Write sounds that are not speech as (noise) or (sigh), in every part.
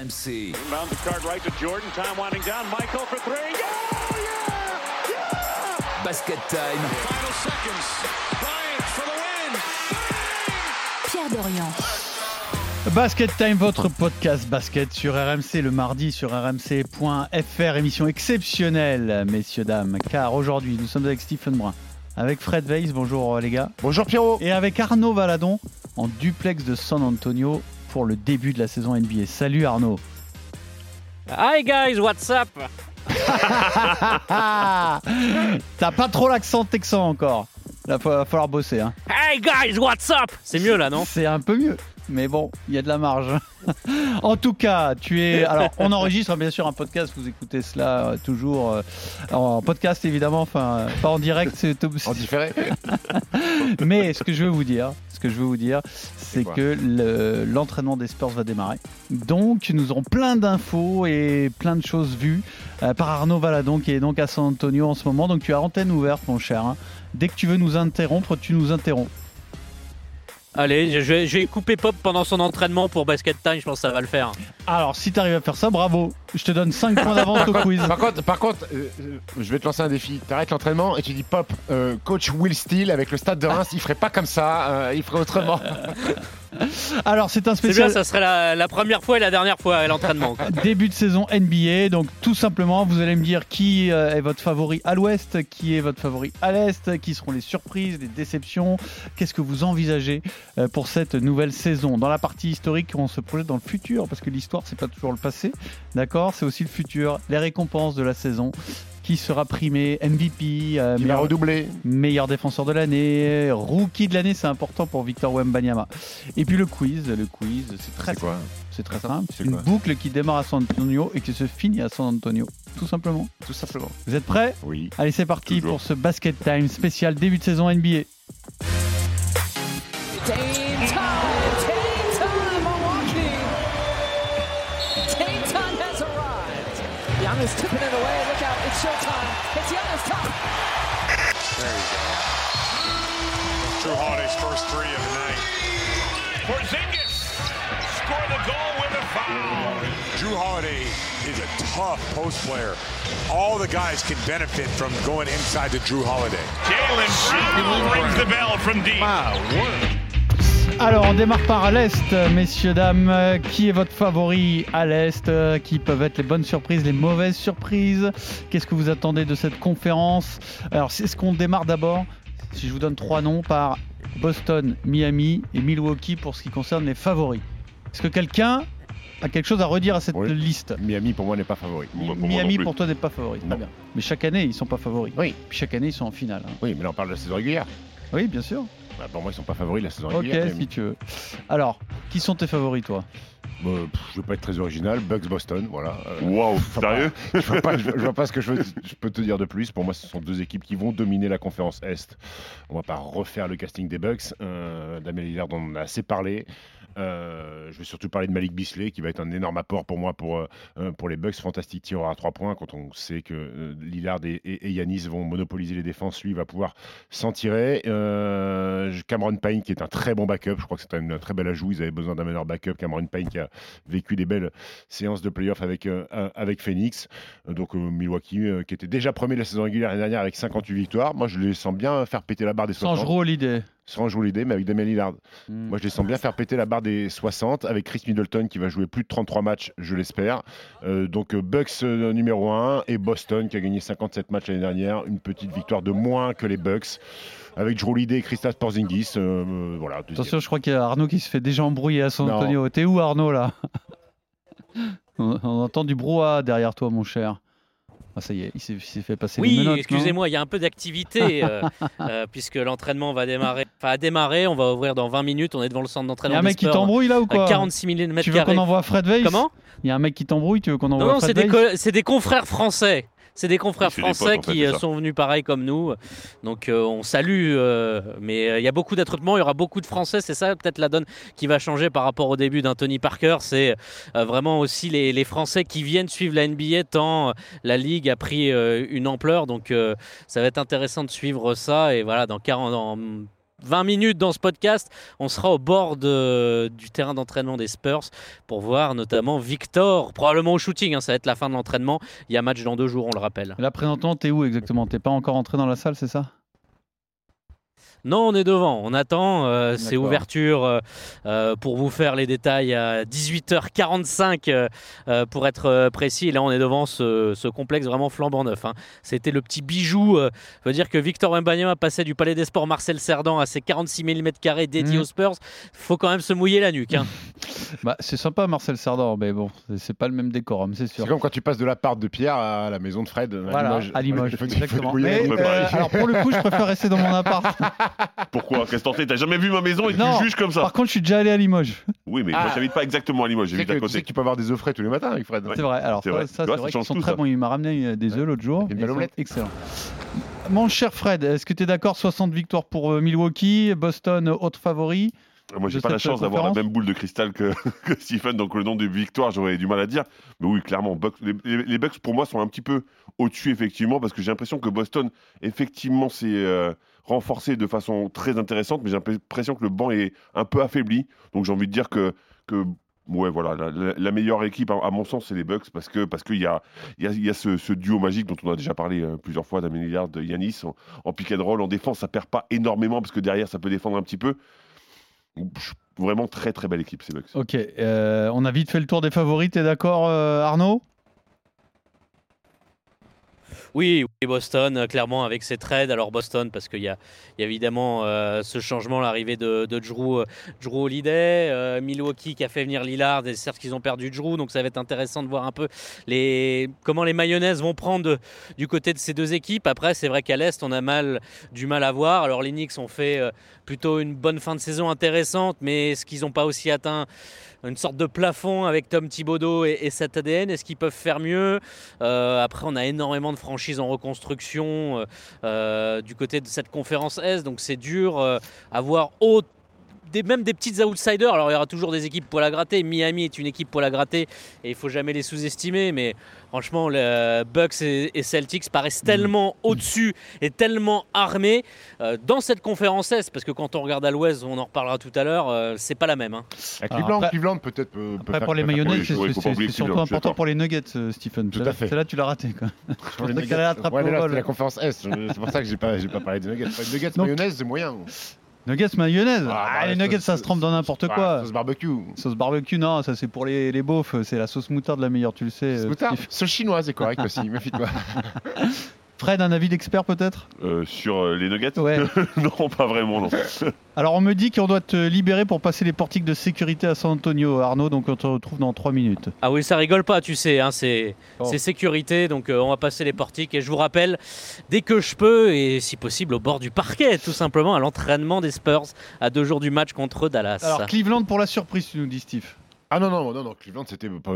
RMC. Inbound the card right to Jordan. Time winding down. Michael for three. Yeah! Yeah! Yeah! Basket time. Final seconds. Bryant for the win. Pierre Dorian. Basket Time, votre podcast basket sur RMC le mardi sur rmc.fr, émission exceptionnelle, messieurs, dames, car aujourd'hui nous sommes avec Stephen Brun, avec Fred Weiss, bonjour les gars, Bonjour Pierrot. et avec Arnaud Valadon en duplex de San Antonio pour le début de la saison NBA. Salut Arnaud. Hi guys, what's up? (laughs) T'as pas trop l'accent texan encore. Là, va va falloir bosser. Hein. Hey guys, what's up? C'est mieux là, non? C'est un peu mieux. Mais bon, il y a de la marge. (laughs) en tout cas, tu es. Alors, on enregistre bien sûr un podcast. Vous écoutez cela euh, toujours euh, en podcast, évidemment. Enfin, euh, pas en direct. c'est- En différé. (laughs) Mais ce que je veux vous dire, ce que je veux vous dire, c'est que le- l'entraînement des Spurs va démarrer. Donc, nous aurons plein d'infos et plein de choses vues euh, par Arnaud Valadon, qui est donc à San Antonio en ce moment. Donc, tu as antenne ouverte, mon cher. hein. Dès que tu veux nous interrompre, tu nous interromps. Allez, je vais, Pop pendant son entraînement pour Basket Time, je pense que ça va le faire. Alors, si tu arrives à faire ça, bravo. Je te donne 5 points d'avance au quiz. Par contre, par contre euh, euh, je vais te lancer un défi. T'arrêtes l'entraînement et tu dis Pop, euh, coach Will Steele avec le stade de (laughs) Reims, il ferait pas comme ça, euh, il ferait autrement. (laughs) Alors, c'est un C'est bien, spécial ça serait la, la première fois et la dernière fois à l'entraînement. (laughs) début de saison NBA. Donc, tout simplement, vous allez me dire qui est votre favori à l'ouest, qui est votre favori à l'est, qui seront les surprises, les déceptions. Qu'est-ce que vous envisagez pour cette nouvelle saison? Dans la partie historique, on se projette dans le futur parce que l'histoire, c'est pas toujours le passé. D'accord C'est aussi le futur, les récompenses de la saison. Qui sera primé MVP, euh, Il va meilleur- redoubler. meilleur défenseur de l'année, rookie de l'année, c'est important pour Victor Wembanyama. Et puis le quiz, le quiz, c'est très quoi c'est très simple, une boucle qui démarre à San Antonio et qui se finit à San Antonio, tout simplement. Tout simplement. Vous êtes prêts? Oui. Allez, c'est parti Toujours. pour ce Basket Time spécial début de saison NBA. Giannis tipping it away. Look out, it's showtime. It's Giannis top. There you go. Drew Holiday's first three of the night. Porzingis score the goal with a foul. Drew Holiday is a tough post player. All the guys can benefit from going inside to Drew Holiday. Jalen Brown rings the bell from deep. Alors, on démarre par l'Est, messieurs, dames. Qui est votre favori à l'Est Euh, Qui peuvent être les bonnes surprises, les mauvaises surprises? Qu'est-ce que vous attendez de cette conférence? Alors, c'est ce qu'on démarre d'abord. Si je vous donne trois noms par Boston, Miami et Milwaukee pour ce qui concerne les favoris. Est-ce que quelqu'un a quelque chose à redire à cette Oui. liste? Miami pour moi n'est pas favori. Miami pour toi n'est pas favori, très bien. Mais chaque année ils sont pas favoris. Oui. Puis chaque année ils sont en finale. hein. Oui, mais là on parle de la saison régulière. Oui, bien sûr. Bah, pour moi, ils sont pas favoris de la saison Ok, régulière. si Miami. tu veux. Alors, qui sont tes favoris toi? Bon, pff, je veux pas être très original. Bucks Boston, voilà. Euh, Waouh, sérieux? (laughs) je vois pas, je vois pas ce que je, veux- je peux te dire de plus. Pour moi, ce sont deux équipes qui vont dominer la conférence Est. On va pas refaire le casting des Bucks. Euh, Damien Lillard, on en a assez parlé. Euh, je vais surtout parler de Malik Bisley, qui va être un énorme apport pour moi pour, euh, euh, pour les Bucks. Fantastique tireur à trois points. Quand on sait que Lillard et, et, et Yanis vont monopoliser les défenses, lui il va pouvoir s'en tirer. Cameron Payne, qui est un très bon backup. Je crois que c'est un, très bel ajout. Ils avaient besoin d'un meilleur backup. Cameron Payne, qui a vécu des belles séances de playoff avec, avec Phoenix. Donc Milwaukee, qui était déjà premier de la saison régulière l'année dernière avec 58 victoires. Moi, je les sens bien faire péter la barre des Sans 60. Jrue Holiday. Sans jouer l'idée, mais avec Damien Lillard. Hmm. Moi, je les sens bien faire péter la barre des 60 avec Chris Middleton qui va jouer plus de 33 matchs, je l'espère. Euh, donc euh, Bucks euh, numéro 1 et Boston qui a gagné 57 matchs l'année dernière, une petite victoire de moins que les Bucks. Avec Drew Holiday et Kristaps Porzingis, euh, voilà. Attention, je crois qu'il y a Arnaud qui se fait déjà embrouiller à San. Antonio. T'es où Arnaud là? (laughs) On, on entend du brouhaha derrière toi, mon cher. Ah, ça y est, il s'est fait passer les Oui, menottes, non excusez-moi, il y a un peu d'activité (laughs) euh, euh, puisque l'entraînement va démarrer. Enfin, a démarré, on va ouvrir dans 20 minutes, on est devant le centre Il y a d'entraînement. un mec qui t'embrouille là ou à quoi 46 000 mètres Tu veux qu'on envoie Fred Weiss Comment Il y a un mec qui t'embrouille, tu veux qu'on envoie Non, non, c'est Fred des, co- c'est des confrères français. C'est des confrères des potes, français en fait, qui euh, sont venus pareil comme nous. Donc euh, on salue, euh, mais euh, il y a beaucoup d'attroupements, il y aura beaucoup de Français. C'est ça peut-être la donne qui va changer par rapport au début d'un Tony Parker. C'est vraiment aussi les, les Français qui viennent suivre la NBA tant la Ligue a pris une ampleur. Donc ça va être intéressant de suivre ça. Et voilà, dans 40 dans 20 minutes dans ce podcast, on sera au bord du terrain d'entraînement des Spurs pour voir notamment Victor, probablement au shooting, hein, ça va être la fin de l'entraînement. Il y a match dans deux jours, on le rappelle. Là, présentement, t'es où exactement? T'es pas encore entré dans la salle, c'est ça? Non, on est devant, on attend. Euh, c'est ouverture euh, euh, pour vous faire les détails à 18h45 pour être précis. Et là, on est devant ce, complexe vraiment flambant neuf. Hein. C'était le petit bijou. je veux dire que Victor Wembanyama passait du Palais des Sports Marcel Cerdan à ses 46 mm dédiés mmh. aux Spurs. faut quand même se mouiller la nuque. Hein. (laughs) bah, c'est sympa Marcel Cerdan, mais bon, c'est pas le même décorum, c'est sûr. C'est comme quand tu passes de la part de Pierre à la maison de Fred. Voilà, à Limoges. (laughs) exactement. alors pour le coup, je préfère rester dans mon appart. (laughs) Pourquoi Qu'est-ce que T'as jamais vu ma maison et tu juges comme ça Par contre, je suis déjà allé à Limoges. Oui, mais moi, ah. j'habite pas exactement à Limoges. J'habite à côté. Tu sais que tu peux avoir des œufs frais tous les matins avec Fred. C'est vrai. Alors, ça, c'est vrai qu'ils sont très bons. Il m'a ramené euh, des œufs l'autre jour. Une omelette. Excellent. Mon cher Fred, est-ce que tu es d'accord? 60 victoires pour euh, Milwaukee, Boston, autre favori moi, j'ai pas la chance d'avoir la même boule de cristal (laughs) que, Stephen, donc le nom des victoires, j'aurais du mal à dire. Mais oui, clairement, les, Bucks, pour moi, sont un petit peu au-dessus, effectivement, parce que j'ai l'impression que Boston, effectivement, euh, renforcé de façon très intéressante, mais j'ai l'impression que le banc est un peu affaibli. Donc, j'ai envie de dire que, que ouais, voilà, la, meilleure équipe, à, mon sens, c'est les Bucks, parce que parce qu'il y a, y a, y a ce, duo magique dont on a déjà parlé euh, plusieurs fois, Damien Lillard, de Yanis, en, en pick and roll, en défense, ça perd pas énormément, parce que derrière, ça peut défendre un petit peu. Vraiment très très belle équipe ces Bucks. Ok, euh, on a vite fait le tour des favoris, t'es d'accord euh, Arnaud? Oui, Boston, euh, clairement, avec ses trades. Alors, Boston, parce qu'il y, a évidemment euh, ce changement, l'arrivée de, Drew, euh, Drew Holiday, Milwaukee qui a fait venir Lillard, et certes qu'ils ont perdu Drew, donc ça va être intéressant de voir un peu comment les mayonnaises vont prendre du côté de ces deux équipes. Après, c'est vrai qu'à l'Est, on a mal, du mal à voir. Alors, les Knicks ont fait plutôt une bonne fin de saison intéressante, mais ce qu'ils n'ont pas aussi atteint une sorte de plafond avec Tom Thibodeau et, et cet ADN Est-ce qu'ils peuvent faire mieux euh, Après, on a énormément de franchises en reconstruction euh, euh, du côté de cette conférence S, donc c'est dur à voir autant des, même des petites outsiders. Alors il y aura toujours des équipes pour la gratter. Miami est une équipe pour la gratter et il faut jamais les sous-estimer. Mais franchement, les Bucks et, Celtics paraissent tellement mm. au-dessus et tellement armés euh, dans cette conférence S. Parce que quand on regarde à l'Ouest, on en reparlera tout à l'heure, euh, c'est pas la même. Hein. Cleveland, peut-être. Peut, pour les mayonnaise, c'est surtout important pour les Nuggets, euh, Stephen. Tout à fait. C'est là tu l'as raté. Quoi. (laughs) c'est la conférence S. C'est pour ça que j'ai pas, pas parlé des Nuggets. Les nuggets (laughs) mayonnaise, c'est moyen. Nuggets mayonnaise ah, ah, Les nuggets, ça se trompe dans n'importe quoi. Sauce barbecue. Sauce barbecue, non, ça c'est pour les, les beaufs. C'est la sauce moutarde la meilleure, tu le sais. Sauce moutarde Sauce chinoise est correct (laughs) aussi, méfie-toi. (laughs) Fred, un avis d'expert peut-être? Euh, Sur euh, les nuggets? Ouais. (laughs) Non, pas vraiment, non. (laughs) Alors on me dit qu'on doit te libérer pour passer les portiques de sécurité à San Antonio, Arnaud, donc on te retrouve dans 3 minutes. Ah oui, ça rigole pas, tu sais, hein, c'est sécurité, donc euh, on va passer les portiques. Et je vous rappelle, dès que je peux, et si possible au bord du parquet, tout simplement, à l'entraînement des Spurs, à deux jours du match contre Dallas. Alors Cleveland pour la surprise, tu nous dis Steve? Ah non, non, non, non Cleveland, c'était pas,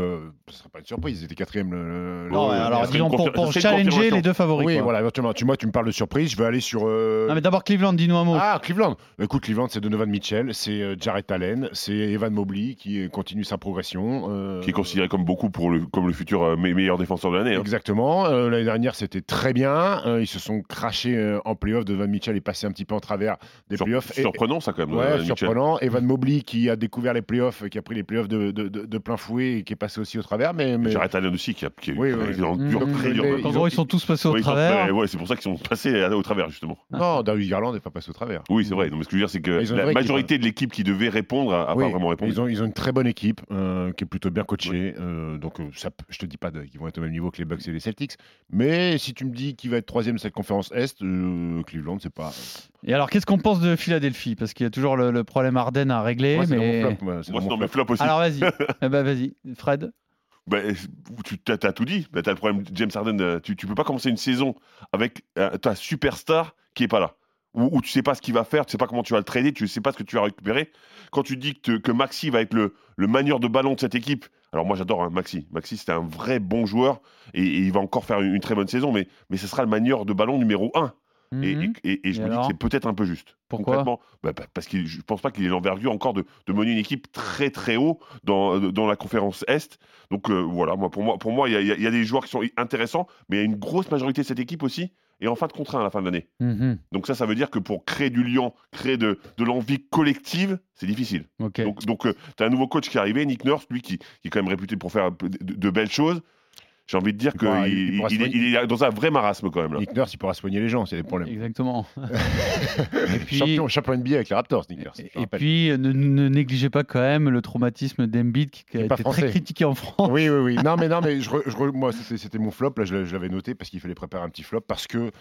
ce serait pas une surprise, ils étaient quatrième. Le, non, alors disons pour, pour challenger les deux favoris. Oui, voilà, éventuellement. Tu, moi, tu me parles de surprise, je vais aller sur. Euh... Non, mais d'abord Cleveland, dis-nous un mot. Ah, Cleveland. Écoute, Cleveland, c'est Donovan Mitchell, c'est euh, Jarrett Allen, c'est Evan Mobley qui continue sa progression. Euh... Qui est considéré comme beaucoup pour le, comme le futur euh, meilleur défenseur de l'année. Hein. Exactement. Euh, l'année dernière, c'était très bien. ils se sont crachés en playoff. Donovan Mitchell est passé un petit peu en travers des playoffs. Surprenant, ça, quand même. Ouais, surprenant. Evan Mobley qui a découvert les playoffs, qui a pris les playoffs de, de, de, de plein fouet et qui est passé aussi au travers. Mais, mais... J'arrête Allen aussi qui a. Qui, oui, oui. en gros, ils sont tous passés au travers. Ouais, c'est pour ça qu'ils sont passés au travers, justement. Non, David Garland n'est pas passé au travers. Oui, c'est vrai. Non, mais ce que je veux dire, c'est que la majorité de l'équipe qui devait répondre a, pas vraiment répondu. Ils ont, ils ont une très bonne équipe euh, qui est plutôt bien coachée. Euh, donc, euh, ça, je te dis pas qu'ils vont être au même niveau que les Bucks et les Celtics. Mais si tu me dis qu'il va être troisième cette conférence Est, Cleveland, c'est pas. Et alors, qu'est-ce qu'on pense de Philadelphie? Parce qu'il y a toujours le, problème Arden à régler. Moi, mais... Mon flop, moi, non, mais flop aussi. Alors, vas-y. (laughs) eh ben, vas-y, Fred? Ben, tu as, tout dit. Ben, tu as le problème James Harden. Euh, tu ne peux pas commencer une saison avec euh, ta superstar qui est pas là. Ou, tu sais pas ce qu'il va faire, tu sais pas comment tu vas le trader, tu sais pas ce que tu vas récupérer. Quand tu dis que, que Maxi va être le, le manieur de ballon de cette équipe, alors moi j'adore hein, Maxi. Maxi c'était un vrai bon joueur et, il va encore faire une, très bonne saison, mais, mais ce sera le manieur de ballon numéro 1. Mhm. Et, je me dis que c'est peut-être un peu juste. Pourquoi bah, Parce que je ne pense pas qu'il ait l'envergure encore de, mener une équipe très très haut dans, dans la conférence Est. Donc euh, voilà, moi, pour moi, pour moi, il y, a des joueurs qui sont intéressants, mais il y a une grosse majorité de cette équipe aussi est en fin de contrat à la fin de l'année. Mhm. Donc ça, ça veut dire que pour créer du lien, créer de, de l'envie collective, c'est difficile. Donc, donc tu as un nouveau coach qui est arrivé, Nick Nurse, lui qui, qui est quand même réputé pour faire de belles choses. J'ai envie de dire qu'il il est- il est dans un vrai marasme quand même. Là. Nick Nurse, il pourra soigner les gens, s'il y a des problèmes. Exactement. (laughs) et puis, Champion, champion NBA avec les Raptors, Nick Nurse. et puis ne, ne négligez pas quand même le traumatisme d'Embiid qui, qui a été très critiqué en France. Oui, oui, oui. Non, mais (laughs) non, mais je, re- je re- moi, c'était mon flop. Là, je l'avais noté parce qu'il fallait préparer un petit flop parce que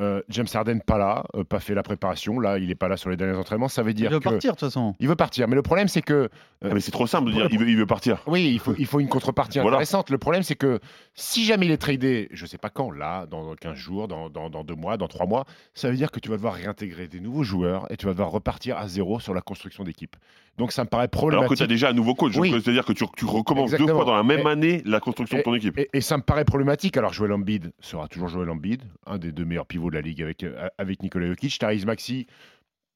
euh, James Harden pas là, euh, pas fait la préparation. Là, il est pas là sur les derniers entraînements. Ça veut Il dire doit que partir de toute façon. il veut partir. Mais le problème, c'est que Ah, mais c'est trop simple de dire il veut, il veut partir. oui, il faut, il faut une contrepartie Voilà. intéressante. Le problème, c'est que si jamais il est tradé, je sais pas quand, là, dans 15 jours, dans, dans, dans deux mois, dans trois mois, ça veut dire que tu vas devoir réintégrer des nouveaux joueurs et tu vas devoir repartir à zéro sur la construction d'équipe. Donc, ça me paraît Alors que problématique. tu as déjà un nouveau coach. Oui. C'est-à-dire que tu, tu recommences deux fois dans la même Et- année la construction de ton équipe. Et, et ça me paraît problématique. Alors, Joel Embiid sera toujours Joel Embiid, un des deux meilleurs pivots de la ligue avec, euh, avec Nikola Jokic. Tariz Maxi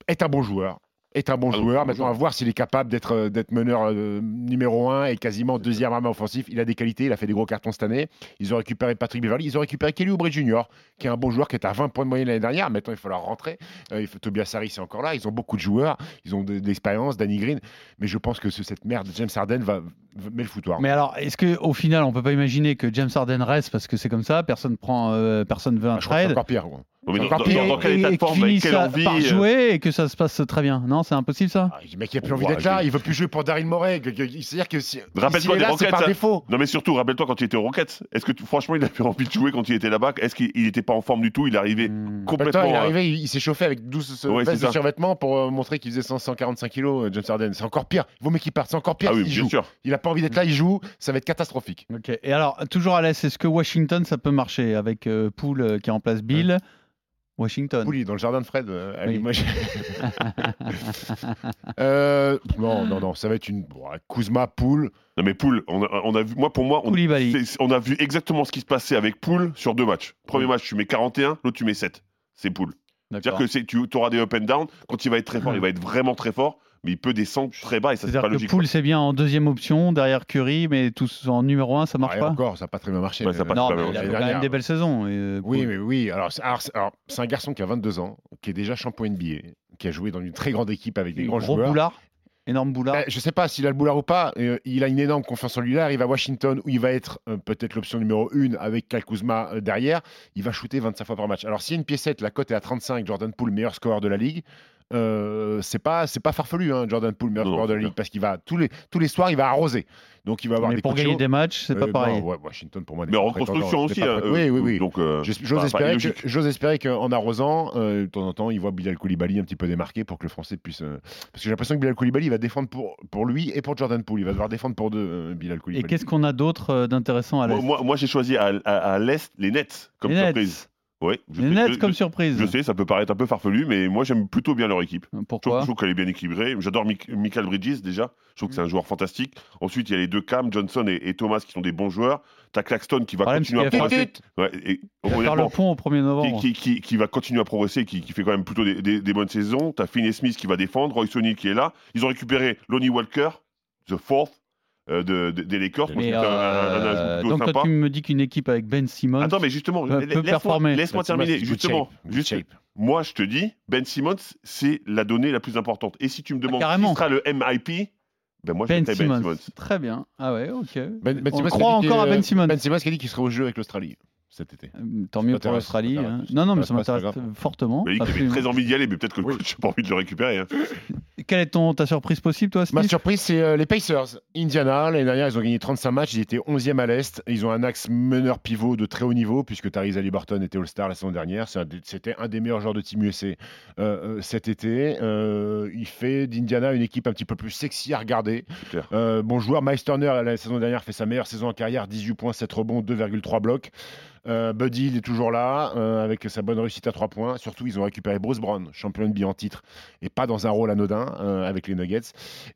est un bon joueur. Est un bon Ah, joueur. Maintenant, à voir s'il est capable d'être euh, d'être meneur euh, numéro un et quasiment deuxième arme offensif. Il a des qualités, il a fait des gros cartons cette année. Ils ont récupéré Patrick Beverly, ils ont récupéré Kelly Oubre Jr., qui est un bon joueur, qui est à 20 points de moyenne l'année dernière. Maintenant, il va falloir rentrer. Euh, il faut, Tobias Harris est encore là. Ils ont beaucoup de joueurs, ils ont de, de l'expérience, Danny Green. Mais je pense que ce- cette merde de James Harden va, va met le foutoir. Mais alors, est-ce que au final, on peut pas imaginer que James Harden reste parce que c'est comme ça, personne prend, euh, personne veut un Ah, je crois que c'est trade? encore pire. gros. Mais dans, encore dans- pire. dans quel et, état de forme, avec quelle envie par euh, jouer et que ça se passe très bien. Non, c'est impossible ça Ah, le mec, il a plus envie d'être là, je- il veut plus jouer pour Daryl Morey. C'est-à-dire que si, Rappelle-toi des là, c'est Rockets, par ça. défaut. Non mais surtout, rappelle-toi quand il était aux Rockets, est-ce que tu- franchement il avait envie de jouer quand il était là-bas? Est-ce qu'il n'était pas en forme du tout? Il est arrivé Hmm. complètement... il est euh, arrivé, il, s'est chauffé avec 12 Ouais, vestes c'est de ça. survêtements pour euh, montrer qu'il faisait 100 145 kilos, euh, James Harden. C'est encore pire. Il vaut mieux qu'il parte, c'est encore pire Ah oui, s'il bien joue. sûr. Il a pas envie d'être là, il joue, ça va être catastrophique. Ok. Et alors, toujours à l'Est, est-ce que Washington, ça peut marcher avec euh, Poole euh, qui remplace Bill? Washington. Pouli, dans le jardin de Fred, euh, à Oui. Limoges. (laughs) Euh, non, non, non, ça va être une. bon, Kuzma, Poul. Non mais Poul, on a, on a vu, moi pour moi, on, on a vu exactement ce qui se passait avec Poul sur deux matchs. Premier match, tu mets 41, l'autre tu mets 7. C'est Poul. C'est-à-dire que c'est- tu auras des up and down. Quand il va être très fort, il va être vraiment très fort, mais il peut descendre très bas et ça c'est pas que logique. Poole, c'est bien en deuxième option, derrière Curry, mais tous en numéro un, ça marche Ouais, pas encore, ça n'a pas très bien marché. Ouais, ça Non, mais il a quand même des belles saisons. et, euh, Oui, mais oui. Alors, c'est- alors, un garçon qui a 22 ans, qui est déjà champion NBA, qui a joué dans une très grande équipe avec des grands Gros joueurs. boulard, énorme boulard. Ben, je sais pas s'il a le boulard ou pas. euh, il a une énorme confiance en lui. Là, il arrive à Washington où il va être euh, peut-être l'option numéro 1 avec Kyle Kuzma euh, derrière. Il va shooter 25 fois par match. Alors, s'il y a une piécette, la cote est à 35. Jordan Poole, meilleur scoreur de la ligue. Euh, c'est pas c'est pas farfelu hein, Jordan Poole meilleur non, de la ligue parce qu'il va tous les tous les soirs il va arroser donc il va avoir mais des pour gagner des matchs, c'est Euh, pas non, pareil. ouais, Washington pour moi Mais en n'est aussi. hein, oui euh, oui oui Donc, euh, J'ose espérer, j'ose espérer qu'en arrosant, euh, de temps en temps, il voit Bilal Koulibaly un petit peu démarqué pour que le Français puisse. euh, Parce que j'ai l'impression que Bilal Koulibaly va défendre pour, pour lui et pour Jordan Poole. Il va devoir défendre pour deux, euh, Bilal Et Koulibaly. qu'est-ce qu'on a d'autre euh, d'intéressant à l'Est moi, moi, j'ai choisi à, à- à l'Est les Nets comme Les surprise. Je- comme je- surprise. Je sais, ça peut paraître un peu farfelu, mais moi j'aime plutôt bien leur équipe. Pourquoi je trouve qu'elle est bien équilibrée. J'adore Michael Bridges déjà. Je trouve que Mm. c'est un joueur fantastique. Ensuite, il y a les deux Cam, Johnson et, et Thomas qui sont des bons joueurs. T'as Claxton qui va continuer à progresser. Ouais, et, Il va faire le pont au 1er qui, novembre. qui- qui- qui va continuer à progresser, qui, qui fait quand même plutôt des, des- des bonnes saisons. T'as Finney Smith qui va défendre, Roy Sonny qui est là. Ils ont récupéré Lonnie Walker, the fourth de- de- des Lakers. Moi, un- un- un euh, donc toi, sympa. tu me dis qu'une équipe avec Ben Simmons. Attends, mais justement, laisse-moi performer. laisse-moi Ben terminer. Justement, shape, juste- shape. moi, je te dis, Ben Simmons, c'est la donnée la plus importante. Et si tu me demandes qui sera le MIP, ben moi, je Ben mettrais Simmons. Ben Simmons. Très bien. Ah ouais, ok. Ben- Ben On Simmons croit encore à Ben Simmons. Ben Simmons qui a dit qu'il serait au jeu avec l'Australie cet été. Euh, Tant mieux pour l'Australie. hein. Non, non, mais Ça m'intéresse fortement. Mais il avait très envie d'y aller, mais peut-être que le Oui. coach n'a pas envie de le récupérer. hein. (laughs) Quelle est ton, ta surprise possible, toi, Ma Steve? surprise, c'est euh, les Pacers. Indiana, l'année dernière, ils ont gagné 35 matchs. Ils étaient 11e à l'Est. Ils ont un axe meneur pivot de très haut niveau, puisque Tyrese Haliburton était All-Star la saison dernière. Un C'était un des meilleurs joueurs de Team USA euh, cet été. Euh, il fait d'Indiana une équipe un petit peu plus sexy à regarder. Euh, bon joueur, Miles Turner, la saison dernière, fait sa meilleure saison en carrière 18 points, 7 rebonds, 2,3 blocs. Euh, Buddy, il est toujours là, euh, avec sa bonne réussite à 3 points. Surtout, ils ont récupéré Bruce Brown, champion NBA en titre, et pas dans un rôle anodin. euh, avec les Nuggets.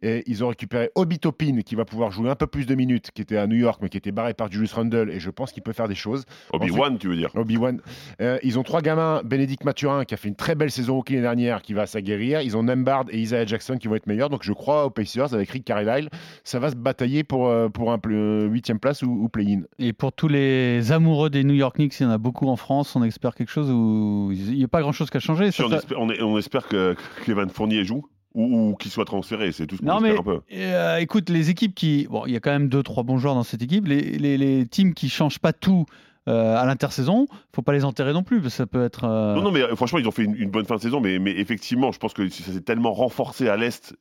Et ils ont récupéré Obi Topin qui va pouvoir jouer un peu plus de minutes, qui était à New York mais qui était barré par Julius Randle et je pense qu'il peut faire des choses. Obi-Wan, tu veux dire Obi-Wan. Euh, ils ont trois gamins, Bénédicte Mathurin qui a fait une très belle saison au l'année dernière, qui va s'aguerrir. Ils ont Nembard et Isaiah Jackson qui vont être meilleurs. Donc je crois aux Pacers avec Rick Carlisle, ça va se batailler pour, euh, pour un huitième place ou, ou play-in. Et pour tous les amoureux des New York Knicks, il y en a beaucoup en France, on espère quelque chose où il n'y a pas grand-chose qui a changé. Si, on, Ça- espère, on est- on espère que Kevin Fournier joue ou, ou qu'il soit transféré, c'est tout ce qu'on Non mais espère un peu. euh, écoute, les équipes qui, bon, il y a quand même deux trois bons joueurs dans cette équipe. Les, les, les teams qui changent pas tout euh, à l'intersaison, faut pas les enterrer non plus, parce que ça peut être. euh, Non, non, mais euh, franchement, ils ont fait une, une bonne fin de saison, mais, mais effectivement, je pense que ça s'est tellement renforcé à l'Est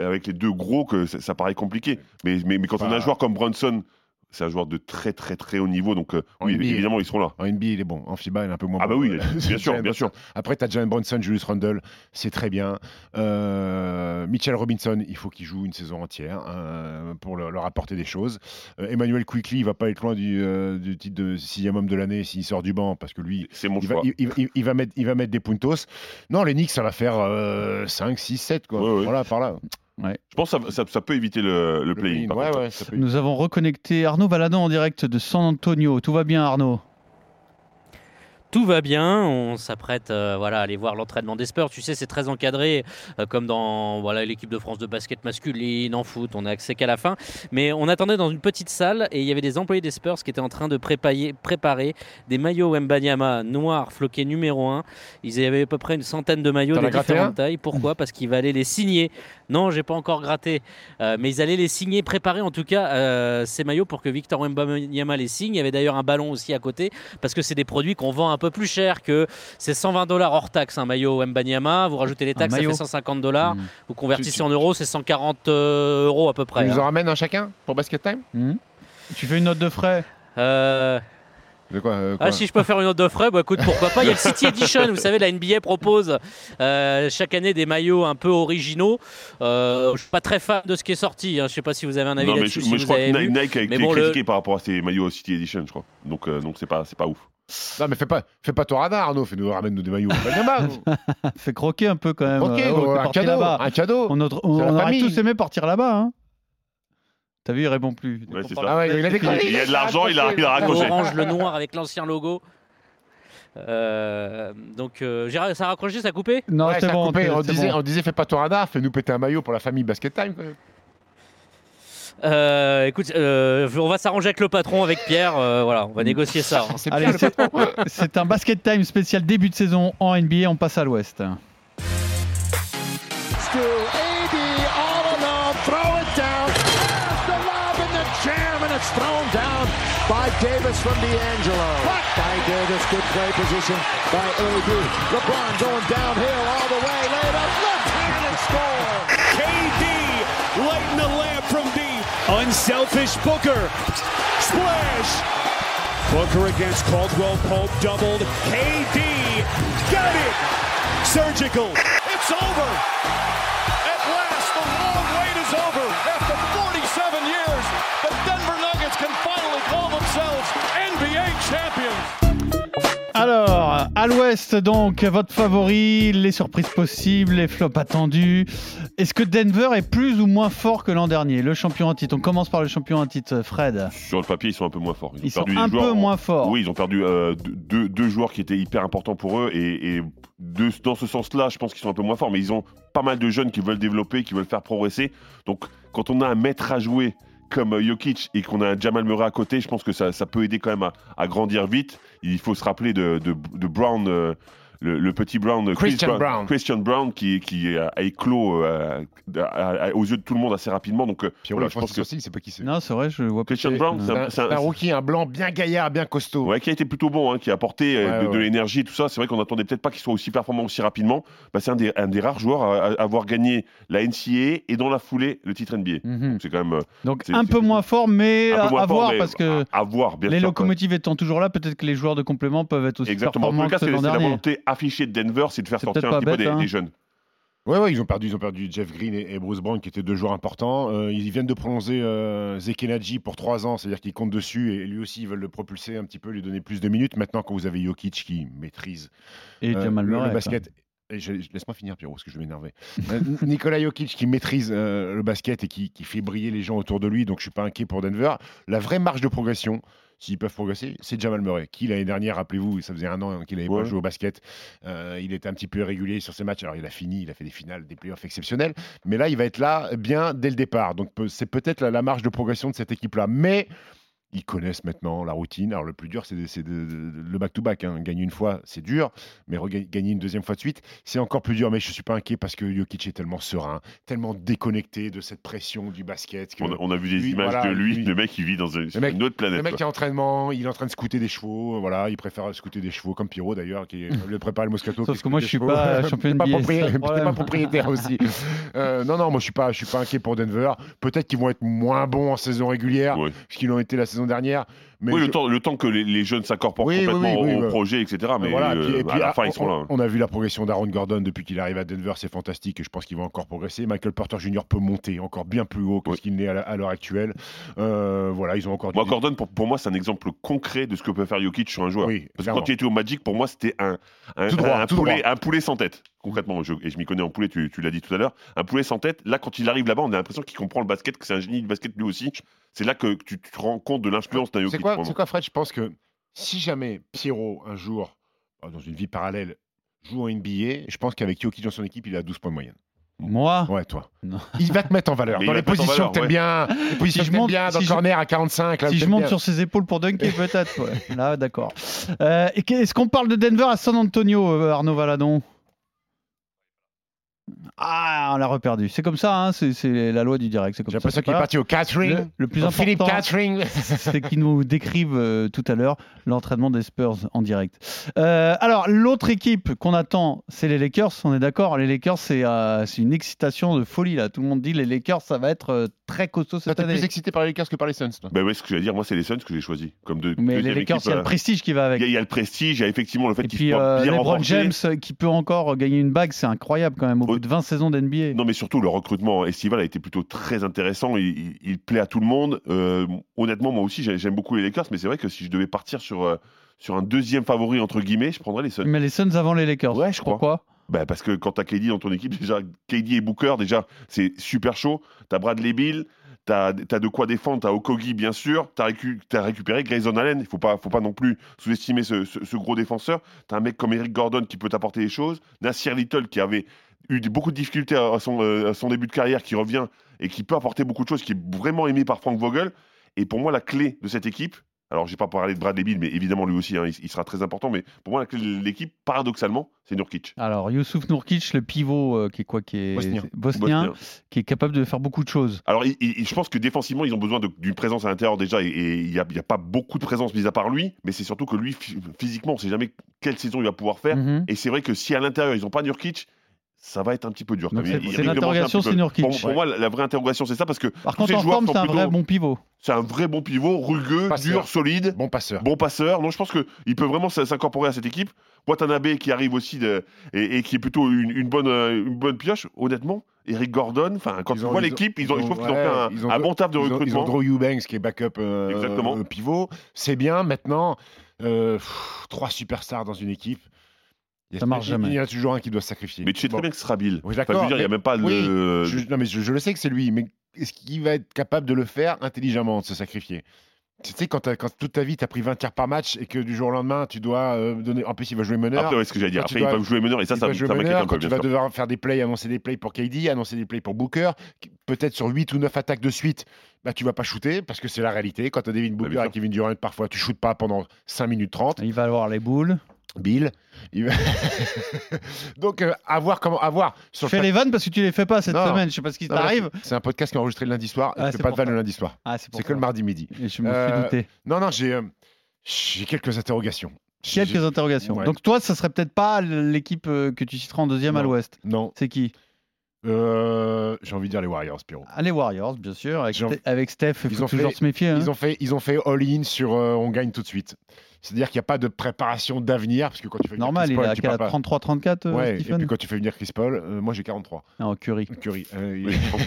avec les deux gros que ça, ça paraît compliqué. Mais, mais, mais quand on a Bah. un joueur comme Brunson, c'est un joueur de très très très haut niveau, donc euh, oui, NBA. évidemment, ils seront là. En NBA, il est bon. En FIBA, il est un peu moins Ah bon. bah oui, bien (laughs) sûr, bien sûr. Après, tu as Jalen Bronson, Julius Randle, c'est très bien. Euh, Mitchell Robinson, il faut qu'il joue une saison entière euh, pour leur, leur apporter des choses. Euh, Emmanuel Quickly, il va pas être loin du, du titre de sixième homme de l'année s'il sort du banc, parce que lui, C'est mon il va, choix. il, il- il va mettre, il va mettre des puntos. Non, les Knicks, ça va faire euh, 5, 6, 7. Quoi. Ouais, ouais. Voilà, par là. Je pense que ça, ça- ça peut éviter le, le Le play-in. play-in, par ouais, contre. ouais, ça peut- Nous avons reconnecté Arnaud Valadon en direct de San Antonio. Tout va bien, Arnaud? Tout va bien, on s'apprête euh, voilà, à aller voir l'entraînement des Spurs. Tu sais, c'est très encadré, euh, comme dans voilà, l'équipe de France de basket masculine, en foot, on n'a accès qu'à la fin. Mais on attendait dans une petite salle et il y avait des employés des Spurs qui étaient en train de préparer, préparer des maillots Wembanyama noirs floqués numéro 1. Ils avaient à peu près une centaine de maillots de différentes tailles. Pourquoi? Parce qu'ils allaient les signer. Non, j'ai pas encore gratté, Euh, mais ils allaient les signer, préparer en tout cas ces maillots pour que Victor Wembanyama les signe. Il y avait d'ailleurs un ballon aussi à côté parce que c'est des produits qu'on vend un peu plus cher que c'est 120 dollars hors taxe un maillot Wembanyama. Vous rajoutez les taxes, ça fait 150 dollars. Mm. Vous convertissez Tu- tu- en euros, c'est 140 euh, euros à peu Tu près. nous hein. en ramènes un chacun pour Basket Time? Hmm Tu fais une note de frais? Euh, De quoi, euh, quoi ah, si je peux faire une note de frais, bah écoute, pourquoi pas. Il y a le City Edition, vous savez, la NBA propose euh, chaque année des maillots un peu originaux. Euh, je suis pas très fan de ce qui est sorti. hein. Je sais pas si vous avez un avis Non, mais là-dessus. je, si je crois que Nike a été bon, le- critiqué par rapport à ses maillots City Edition, je crois. Donc euh, donc c'est pas, c'est pas ouf. Non, mais fais pas, fais pas ton radar, Arnaud. Fais-nous, ramène-nous des maillots. (laughs) Fais croquer un peu quand même. Ok, euh, gros, un cadeau. Un cadeau. On, autre- on- on aurait tous aimé partir là-bas. Hein T'as vu, il répond plus. Ouais, Ah ouais, il a déconné. Il y a de l'argent, il a, il a Le raccroché. orange, le noir avec l'ancien logo. Euh, donc, euh, Gérard, ça a raccroché, ça a coupé? Non, Ouais, c'est ça a bon. coupé. on, disait, bon. on disait, fais pas ton radar, fais-nous péter un maillot pour la famille Basket Time. quoi. Euh, Écoute, euh, on va s'arranger avec le patron, avec Pierre. euh, voilà, on va négocier ça. hein. C'est Allez, un basket time spécial début de saison en NBA. On passe à l'ouest. to AD all alone. Throw it down. There's the lob and the jam, and it's thrown down by Davis from D'Angelo. By Davis, good play position by AD. LeBron going downhill all the way, laid up, left hand and score. KD lighting the lamp from deep. Unselfish Booker. Splash. Booker against Caldwell Pope doubled. KD got it. Surgical. It's over. Alors, à l'ouest, donc, votre favori, les surprises possibles, les flops attendus. Est-ce que Denver est plus ou moins fort que l'an dernier? Le champion en titre. On commence par le champion en titre, Fred. Sur le papier, ils sont un peu moins forts. ont Ils sont perdu des un peu en- moins forts. Oui, ils ont perdu euh, deux, deux joueurs qui étaient hyper importants pour eux et, et de- dans ce sens-là, je pense qu'ils sont un peu moins forts, mais ils ont pas mal de jeunes qui veulent développer, qui veulent faire progresser. Donc, quand on a un maître à jouer comme euh, Jokic et qu'on a Jamal Murray à côté, je pense que ça, peut aider quand même à, grandir vite. Il faut se rappeler de, Brown. Le, le petit Brown, euh, Chris Brown. Christian Brown, qui, qui a éclos euh, aux yeux de tout le monde assez rapidement. Donc, euh, Puis voilà, voilà, je pense que c'est pas qui c'est. Non, c'est vrai, je vois pas. Christian Brown, c'est un, un- un rookie, un blanc bien gaillard, bien costaud. Ouais, qui a été plutôt bon, hein, qui a apporté Ouais, de, l'énergie et tout ça. C'est vrai qu'on n'attendait peut-être pas qu'il soit aussi performant aussi rapidement. Bah, c'est un des, un des rares joueurs à, à avoir gagné la NCAA et dans la foulée le titre NBA. Mhm. C'est quand même Donc un peu moins fort, mais à, moins à fort, voir mais parce que à, à voir, bien les sûr. locomotives étant toujours là, peut-être que les joueurs de complément peuvent être aussi Exactement. En tout performants cas, c'est la volonté affichée de Denver, c'est de faire sortir un petit peu des, hein. des jeunes. Ouais, ouais, ils ont perdu, ils ont perdu Jeff Green et, et Bruce Brown qui étaient deux joueurs importants. Euh, ils viennent de prolonger euh, Zekenaji pour trois ans, c'est-à-dire qu'ils comptent dessus et lui aussi ils veulent le propulser un petit peu, lui donner plus de minutes. Maintenant, quand vous avez Jokic qui maîtrise Et euh, Jamal le- Murray. le quoi. basket et je- je- Laisse-moi finir, Pierrot, parce que je vais m'énerver. Euh, (laughs) Nikola Jokic qui maîtrise euh, le basket et qui, qui fait briller les gens autour de lui, donc je suis pas inquiet pour Denver. La vraie marge de progression, s'ils peuvent progresser, c'est Jamal Murray, qui l'année dernière, rappelez-vous, ça faisait un an qu'il n'avait Ouais. pas joué au basket. Euh, il était un petit peu irrégulier sur ses matchs. Alors, il a fini, il a fait des finales, des playoffs exceptionnels, mais là, il va être là bien dès le départ. Donc, c'est peut-être la, la marge de progression de cette équipe-là. Mais ils connaissent maintenant la routine. Alors, le plus dur, c'est de- de- de- le back-to-back. hein. Gagner une fois, c'est dur, mais gagner une deuxième fois de suite, c'est encore plus dur. Mais je ne suis pas inquiet parce que Jokic est tellement serein, tellement déconnecté de cette pression du basket. que- On a, on a vu des lui, images voilà, de lui, lui- le mec, il vit dans une, sur mec- une autre planète. le mec quoi. qui est en entraînement, il est en train de scouter des chevaux, voilà, il préfère scouter des chevaux comme Pierrot d'ailleurs, qui le prépare le Moscato. Sauf que moi, je suis des pas champion T'es pas, NBA, proprié- c'est ça le t'es pas propriétaire aussi. (laughs) Euh, non, non, moi je suis pas, je suis pas inquiet pour Denver. Peut-être qu'ils vont être moins bons en saison régulière, Ouais. puisqu'ils l'ont été la saison dernière. Mais oui, je- le, temps, le temps que les, les jeunes s'incorporent Oui, complètement oui, oui, au projet, etc. Mais Voilà, et puis- euh, et puis, à la ah, fin, ils on, seront là. hein. on a vu la progression d'Aaron Gordon depuis qu'il arrive à Denver, c'est fantastique et je pense qu'il va encore progresser. Michael Porter Jr. peut monter encore bien plus haut que ce qu'il n'est à l'heure actuelle. Euh, voilà, ils ont encore Moi, Gordon, pour, pour moi, c'est un exemple concret de ce que peut faire Jokic sur un joueur. Parce que clairement. quand il était au Magic, pour moi, c'était un, un, droit, poulet, droit. un poulet sans tête. Concrètement, je- et je m'y connais en poulet, tu, tu l'as dit tout à l'heure. Un poulet sans tête, là, quand il arrive là-bas, on a l'impression qu'il comprend le basket, que c'est un génie du basket lui aussi. C'est là que tu, tu te rends compte de l'influence d'un Jokic. C'est quoi, c'est Fred? Je pense que si jamais Pierrot, un jour, euh, dans une vie parallèle, joue en NBA, je pense qu'avec Jokic dans son équipe, il a 12 points de moyenne. Moi? Ouais, toi. Non. Il va te mettre en valeur. Mais dans les positions que t'aimes bien, les positions je que t'aimes monte- bien, dans si le je- corner à 45. Là, Si je monte bien. sur ses épaules pour dunker, peut-être. ouais. Là, d'accord. Euh, Est-ce qu'on parle de Denver à San Antonio, euh, Arnaud Valadon? Ah, on l'a reperdu. C'est comme ça, hein, c'est la loi du direct. c'est comme J'ai ça, l'impression qu'il est parti au catering. Le, le plus Philippe important, Catering. (laughs) c'est qu'ils nous décrivent euh, tout à l'heure l'entraînement des Spurs en direct. Euh, alors, l'autre équipe qu'on attend, c'est les Lakers. On est d'accord Les Lakers, c'est euh, c'est une excitation de folie là. Tout le monde dit les Lakers, ça va être euh, très costaud cette t'es année. plus excité par les Lakers que par les Suns, toi. Bah ouais, ce que j'allais dire, moi, c'est les Suns que j'ai choisi. Comme de, Mais les Lakers, il y a le prestige qui va avec. Il y, a- il y a le prestige, il y a effectivement le fait qu'ils puis soient euh, bien. James qui peut encore gagner une bague, c'est incroyable quand même au De 20 saisons d'NBA. Non, mais surtout, le recrutement estival a été plutôt très intéressant. Il, il- il plaît à tout le monde. Euh, honnêtement, moi aussi, j'ai- j'aime beaucoup les Lakers, mais c'est vrai que si je devais partir sur, euh, sur un deuxième favori, entre guillemets, je prendrais les Suns. Mais les Suns avant les Lakers. Ouais, je crois. Pourquoi? Bah, parce que quand t'as KD dans ton équipe, déjà, KD et Booker, déjà, c'est super chaud. T'as Bradley Bill, t'as as de quoi défendre, t'as Okogi, bien sûr. T'as récu as récupéré Grayson Allen. Il faut pas, faut pas non plus sous-estimer ce, ce- ce gros défenseur. T'as un mec comme Eric Gordon qui peut t'apporter des choses. Nasir Little qui avait eu des- beaucoup de difficultés à son, euh, à son début de carrière, qui revient et qui peut apporter beaucoup de choses, qui est vraiment aimé par Frank Vogel. Et pour moi, la clé de cette équipe, alors j'ai pas parlé de Bradley Bill, mais évidemment lui aussi, hein, il, il sera très important. Mais pour moi, la clé de l'équipe, paradoxalement, c'est Nurkic. Alors, Youssouf Nourkic, le pivot euh, qui est quoi qui est Bosnien. bosnien, Bosnien. qui est capable de faire beaucoup de choses. Alors, il- il- je pense que défensivement, ils ont besoin d'une présence à l'intérieur déjà, et- il n'y a, il y a pas beaucoup de présence mis à part lui, mais c'est surtout que lui, phy- physiquement, on ne sait jamais quelle saison il va pouvoir faire. Mhm. Et c'est vrai que si à l'intérieur, ils n'ont pas Nurkic, ça va être un petit peu dur. C'est- l'interrogation, Nurkic. Pour, pour Ouais. moi, la, la vraie interrogation, c'est ça, parce que Par contre, en joueurs forme, c'est un plutôt- vrai bon pivot. c'est un vrai bon pivot, rugueux, Passeur. dur, solide. Bon passeur. Bon passeur, non, je pense qu'il peut vraiment s'incorporer à cette équipe. Watanabe qui arrive aussi de- et, et qui est plutôt une, une bonne, euh, une bonne pioche, honnêtement. Eric Gordon, enfin, quand Ils tu ont- vois ils ont- l'équipe, ils, ont, je qu'ils fait un, ils ont un deux- bon taf de Ils ont, ils ont recrutement. Drew Eubanks qui est backup euh, Exactement. euh, pivot. C'est bien. Maintenant, euh, pff, trois superstars dans une équipe. Il y a- Ça marche il- jamais. Il y en a toujours un qui doit se sacrifier. Mais tu sais très Bon. bien que ce sera Bill. Oui, Enfin, je veux d'accord, dire, il n'y a même pas oui, le. Je, non, mais je, je le sais que c'est lui, mais est-ce qu'il va être capable de le faire intelligemment, de se sacrifier? Tu sais, quand, toute ta vie, tu as pris 20 tirs par match et que du jour au lendemain, tu dois euh, donner. En plus, il va jouer meneur. Après, ouais, ce que j'allais dire. Après, dois- peuvent jouer meneur et ça, il ça, va jouer ça m'inquiète meneur, un peu, tu bien vas sûr. devoir faire des plays, annoncer des plays pour KD, annoncer des plays pour Booker, peut-être sur 8 ou 9 attaques de suite, bah, tu vas pas shooter parce que c'est la réalité. Quand tu as Devin Booker bien et. Kevin Durant, parfois tu shootes pas pendant 5 minutes 30. Il va avoir les boules. Bill. il (laughs) Donc, euh, à voir comment. À voir. Sur Je le fais les vannes parce que tu les fais pas cette Non. semaine. Je sais pas ce qui t'arrive. c'est- un podcast qui est enregistré le lundi soir. Ah, je fais pas de pour vanne ça. le lundi soir. Ah, c'est que ça. le mardi midi. Et je me Euh, suis douté. Non, non, j'ai euh, j'ai quelques interrogations. Quelques interrogations. Ouais. Donc toi, ça serait peut-être pas l'équipe euh, que tu citeras en deuxième à l'Ouest. Non, C'est qui? Euh, j'ai envie de dire les Warriors, Spiro. ah, Les Warriors, bien sûr. Avec, envie- avec Steph, il Ils faut ont toujours fait- se méfier. hein. Ils ont fait, ils ont fait all-in sur euh, on gagne tout de suite. C'est-à-dire qu'il n'y a pas de préparation d'avenir, parce que quand tu fais venir Normal, Chris il Paul, a tu quel parles pas- 33, 34, euh, Ouais, et puis quand tu fais venir Chris Paul, euh, moi j'ai 43. Non, Curry. Curry. euh,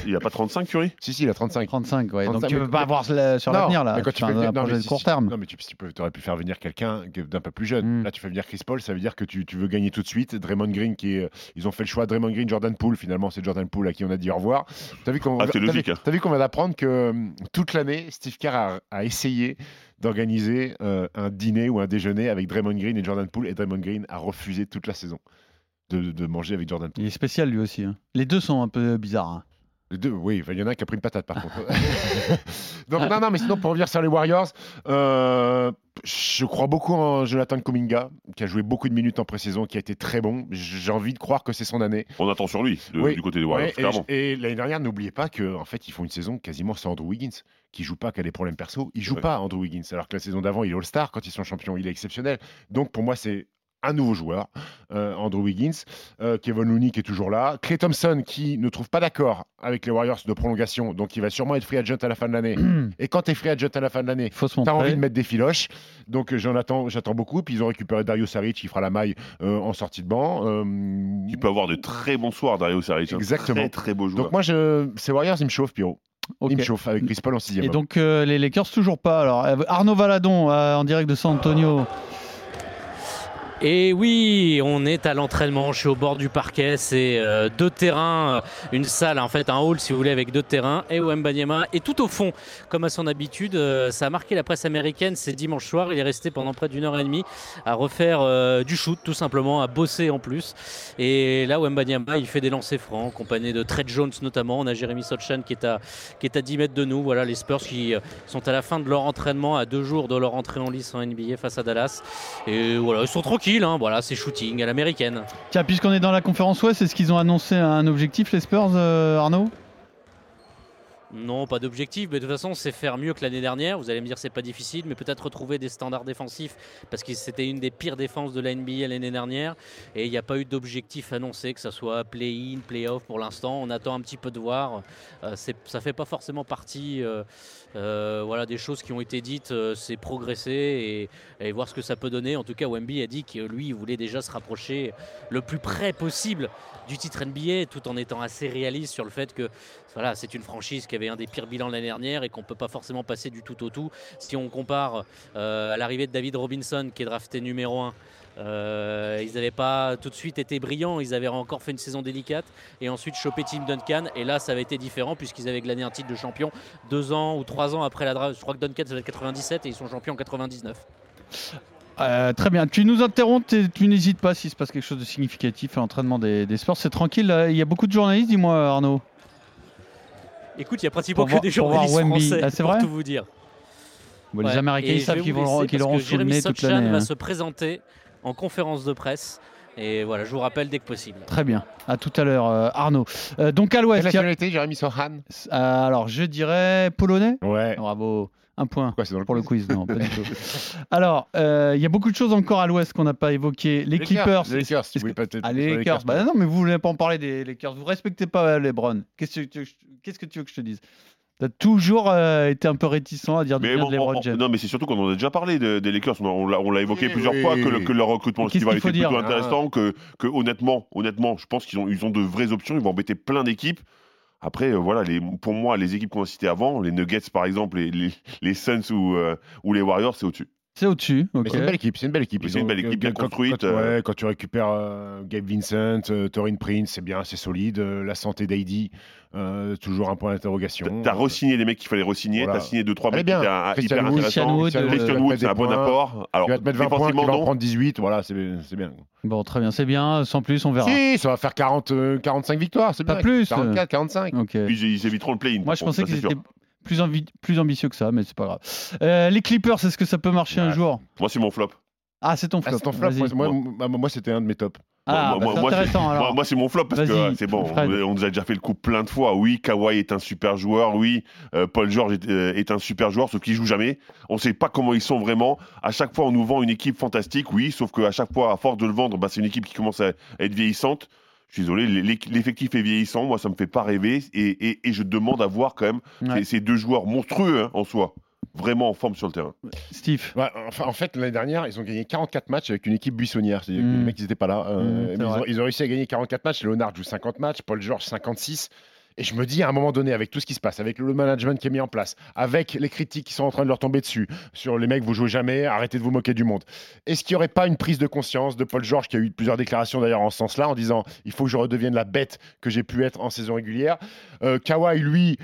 il- Il a pas 35, Curry? Si, si, il a 35. 35, ouais. Donc 35, tu mais- peux pas avoir la- sur l'avenir là. mais quand tu fais venir- un non, projet mais de si- court terme. Non, mais tu, tu peux, aurais pu faire venir quelqu'un que- d'un peu plus jeune. Mm. Là, tu fais venir Chris Paul, ça veut dire que tu, tu veux gagner tout de suite. Draymond Green, qui est, ils ont fait le choix Draymond Green, Jordan Poole. Finalement, c'est Jordan Poole à qui on a dit au revoir. T'as vu qu'on Ah, vu- logique, hein. vu qu'on vient d'apprendre que toute l'année, Steve Kerr a, a essayé d'organiser euh, un dîner ou un déjeuner avec Draymond Green et Jordan Poole, et Draymond Green a refusé toute la saison de, manger avec Jordan Poole. Il est spécial lui aussi. hein. Les deux sont un peu bizarres. hein. Deux, oui, il y en a un qui a pris une patate par contre. (laughs) (laughs) Donc non, non, mais sinon pour revenir sur les Warriors, euh, je crois beaucoup en Jonathan Kuminga, qui a joué beaucoup de minutes en pré-saison, qui a été très bon. J'ai envie de croire que c'est son année. On attend sur lui, de- Oui. du côté des Warriors, Ouais, et clairement. et l'année dernière, n'oubliez pas que en fait, ils font une saison quasiment sans Andrew Wiggins, qui joue pas, qui a des problèmes perso. Il joue Ouais. pas Andrew Wiggins, alors que la saison d'avant, il est All-Star quand ils sont champions, il est exceptionnel. Donc pour moi, c'est un nouveau joueur, euh, Andrew Wiggins, euh, Kevin Looney qui est toujours là, Clay Thompson qui ne trouve pas d'accord avec les Warriors de prolongation, donc il va sûrement être free agent à la fin de l'année. (clears throat) et quand tu es free agent à la fin de l'année, Il T'as envie de mettre des filoches, donc euh, j'en attends, j'attends beaucoup. Puis ils ont récupéré Dario Saric, qui fera la maille euh, en sortie de banc. Euh, Il peut avoir de très bons soirs, Dario Saric. hein. Exactement. Très, très beau joueur. donc moi, je, ces Warriors, ils me chauffent, Pierrot. Ok. Ils me chauffent avec Chris Paul en sixième. Et donc euh, les Lakers toujours pas. Alors Arnaud Valadon euh, en direct de San Antonio. Et oui, on est à l'entraînement, je suis au bord du parquet, c'est euh, deux terrains, euh, une salle, en fait un hall si vous voulez avec deux terrains, et Wembanyama est tout au fond, comme à son habitude, euh, ça a marqué la presse américaine, c'est dimanche soir, il est resté pendant près d'une heure et demie à refaire du shoot tout simplement, à bosser en plus, et là Wembanyama il fait des lancers francs, accompagné de Trey Jones notamment, on a Jérémy Sochan qui est à, qui est à 10 mètres de nous, voilà les Spurs qui sont à la fin de leur entraînement, à deux jours de leur entrée en lice en NBA face à Dallas, et voilà, ils sont tranquilles, hein, voilà, c'est shooting à l'américaine. Tiens, puisqu'on est dans la conférence Ouest, est-ce qu'ils ont annoncé un objectif les Spurs, euh, Arnaud? Non, pas d'objectif, mais de toute façon, c'est faire mieux que l'année dernière. Vous allez me dire, c'est pas difficile, mais peut-être retrouver des standards défensifs parce que c'était une des pires défenses de la NBA l'année dernière et il n'y a pas eu d'objectif annoncé, que ce soit play-in, play-off pour l'instant. On attend un petit peu de voir. Euh, ça fait pas forcément partie euh, euh, voilà, des choses qui ont été dites. euh, c'est progresser et, et voir ce que ça peut donner. En tout cas, Wemby a dit que lui, il voulait déjà se rapprocher le plus près possible du titre NBA tout en étant assez réaliste sur le fait que voilà, c'est une franchise qui avait un des pires bilans l'année dernière et qu'on ne peut pas forcément passer du tout au tout. Si on compare euh, à l'arrivée de David Robinson, qui est drafté numéro 1, ils n'avaient pas tout de suite été brillants, ils avaient encore fait une saison délicate et ensuite chopé Tim Duncan. Et là, ça avait été différent puisqu'ils avaient glané un titre de champion deux ans ou trois ans après la draft. Je crois que Duncan, ça va être 97 et ils sont champions en 99. Euh, Très bien. Tu nous interromps, t'es- tu n'hésites pas s'il se passe quelque chose de significatif à l'entraînement des, des Spurs. C'est tranquille. Il y a beaucoup de journalistes, dis-moi, Arnaud. Écoute, il y a pratiquement que voir- des journalistes Wemby. français, Ah, c'est pour vrai tout vous dire. Bon, Ouais. Les Américains, ils savent qu'ils vont- qu'ils l'auront sous le Jérémy nez toute l'année. va hein. se présenter en conférence de presse. Et voilà, je vous rappelle dès que possible. Très bien. À tout à l'heure, euh, Arnaud. Euh, donc à l'Ouest, Quelle a- nationalité, Jérémy Sohan Euh, alors je dirais polonais. Ouais. Bravo. Un point. Pourquoi c'est dans le Pour le quiz non, pas du (laughs) tout. Alors, euh, il y a beaucoup de choses encore à l'ouest qu'on n'a pas évoquées. Les, Clippers. Les Lakers. Oui, peut-être. Ah, les Lakers. Bah non, mais vous voulez pas en parler des Lakers. Vous respectez pas les Browns. Qu'est-ce que tu veux que je- qu'est-ce que tu veux que je te dise? T'as toujours euh, été un peu réticent à dire du bien bon, de LeBron on- on- James. non, mais c'est surtout qu'on en a déjà parlé de- des Lakers. On, l'a- évoqué Oui, plusieurs oui. fois que, le- que leur recrutement estival était plutôt Ah. intéressant. Que, que honnêtement, honnêtement, je pense qu'ils ont, ils ont de vraies options. Ils vont embêter plein d'équipes. Après, euh, voilà, les, pour moi, les équipes qu'on a citées avant, les Nuggets par exemple, les, les, les Suns ou, euh, ou les Warriors, c'est au-dessus. C'est au-dessus. ok. Mais c'est une belle équipe, c'est une belle équipe. Mais Ils c'est une ont- belle équipe, bien quand- construite, Quand, euh. ouais, quand tu récupères euh, Gabe Vincent, euh, Torin Prince, c'est bien, c'est solide. Euh, la santé euh, toujours un point d'interrogation. T'as re-signé les mecs qu'il fallait re-signer, Voilà. t'as signé 2-3 Elle est mecs qui bien. hyper Christian intéressants. Wood, Christian Wood, c'est un bon apport. Alors, Tu vas te mettre 20 points, tu vas en prendre 18. Voilà, c'est c'est bien. Bon, très bien, c'est bien. Sans plus, on verra. Si, ça va faire 40, euh, 45 victoires, c'est Pas bien. plus. 44, 45. Ok. Puis ils éviteront le play-in. Moi, je pensais qu'ils étaient plus, envi- plus ambitieux que ça, mais c'est pas grave. Euh, les Clippers, est-ce que ça peut marcher un jour? Moi, c'est mon flop. Ah, c'est ton Ah, flop. c'est ton flop. Moi, moi, moi, moi, c'était un de mes tops. Ah, Moi, bah, moi, c'est moi, Moi, mon flop parce que c'est bon. Fred. On, on nous a déjà fait le coup plein de fois. Oui, Kawhi est un super joueur. Oui, euh, Paul George est, euh, est un super joueur, sauf qu'il joue jamais. On ne sait pas comment ils sont vraiment. À chaque fois, on nous vend une équipe fantastique. Oui, sauf qu'à chaque fois, à force de le vendre, bah, c'est une équipe qui commence à être vieillissante. Je suis désolé, l'é- l'effectif est vieillissant. Moi, ça me fait pas rêver. Et, et- et je demande à voir quand même Ouais. ces, ces deux joueurs monstrueux hein, en soi. vraiment en forme sur le terrain. Steve. Ouais, enfin, en fait, l'année dernière, ils ont gagné 44 matchs avec une équipe buissonnière. C'est-à-dire que Mm. les mecs, ils n'étaient pas là. euh, Mm, mais c'est ils, ont, ils ont réussi à gagner 44 matchs. Leonard joue 50 matchs, Paul George 56. Et je me dis, à un moment donné, avec tout ce qui se passe, avec le management qui est mis en place, avec les critiques qui sont en train de leur tomber dessus, sur les mecs, vous jouez jamais, arrêtez de vous moquer du monde. Est-ce qu'il n'y aurait pas une prise de conscience de Paul George, qui a eu plusieurs déclarations d'ailleurs en ce sens-là, en disant, il faut que je redevienne la bête que j'ai pu être en saison régulière Euh, Kawhi, lui,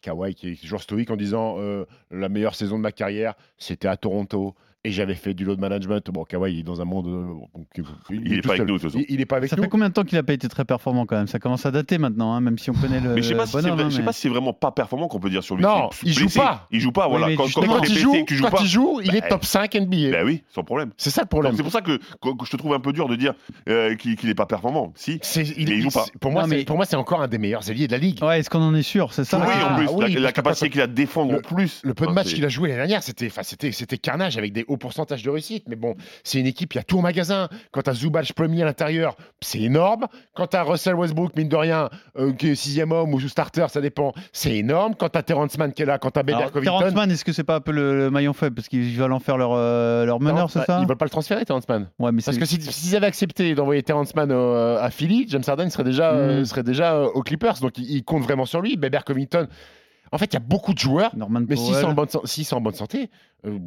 Kawhi qui est toujours stoïque en disant euh, la meilleure saison de ma carrière, c'était à Toronto et j'avais fait du load management. Bon, Kawhi il est dans un monde. euh, donc, Il est tout pas avec nous, de toute façon. Il, il est pas avec Ça nous. fait combien de temps qu'il n'a pas été très performant quand même? Ça commence à dater maintenant, hein, même si on connaît le Mais je sais pas si c'est bonhomme. vrai- hein, je sais mais- pas si c'est vraiment pas performant qu'on peut dire sur lui. Non, il joue blessé. pas. Il joue pas, voilà. Quand, quand quand il blessé joue, quand pas, il joue, il est bah, top 5 NBA. ben oui, sans problème. c'est ça le problème. C'est pour ça que, que- que je te trouve un peu dur de dire euh, qu'il qu'il est pas performant. Si. Il, Mais il joue pas. Pour moi, c'est- mais- pour moi, c'est encore un des meilleurs alliés de la ligue. Ouais, est-ce qu'on en est sûr? C'est ça oui, Ah, en plus, oui, la, capacité qu'il a de défendre en plus. Le peu de matchs qu'il a joué l'année dernière, c'était, enfin, c'était, c'était carnage avec des hauts pourcentages de réussite. Mais bon, c'est une équipe, il y a tout au magasin. Quand tu as Zubac premier à l'intérieur, c'est énorme. Quand tu as Russell Westbrook, mine de rien, euh, qui est sixième homme ou starter, ça dépend, c'est énorme. Quand tu as Terrence Mann qui est là, quand tu as Bader Terrence. Mann, est-ce que c'est pas un peu le, le maillon faible? Parce qu'ils veulent en faire leur, euh, leur meneur, c'est ça? Ils veulent pas le transférer, Terrence Mann. Ouais, mais Parce que si- s'ils avaient accepté d'envoyer Terrence Mann au- à Philly, James Harden serait déjà, euh, Mm. serait déjà euh, aux Clippers. Donc il, il compte vraiment sur lui. Bader Covington. En fait, il y a beaucoup de joueurs. Norman Mais s'ils sont, en bonne, san- s'ils sont en bonne santé, euh,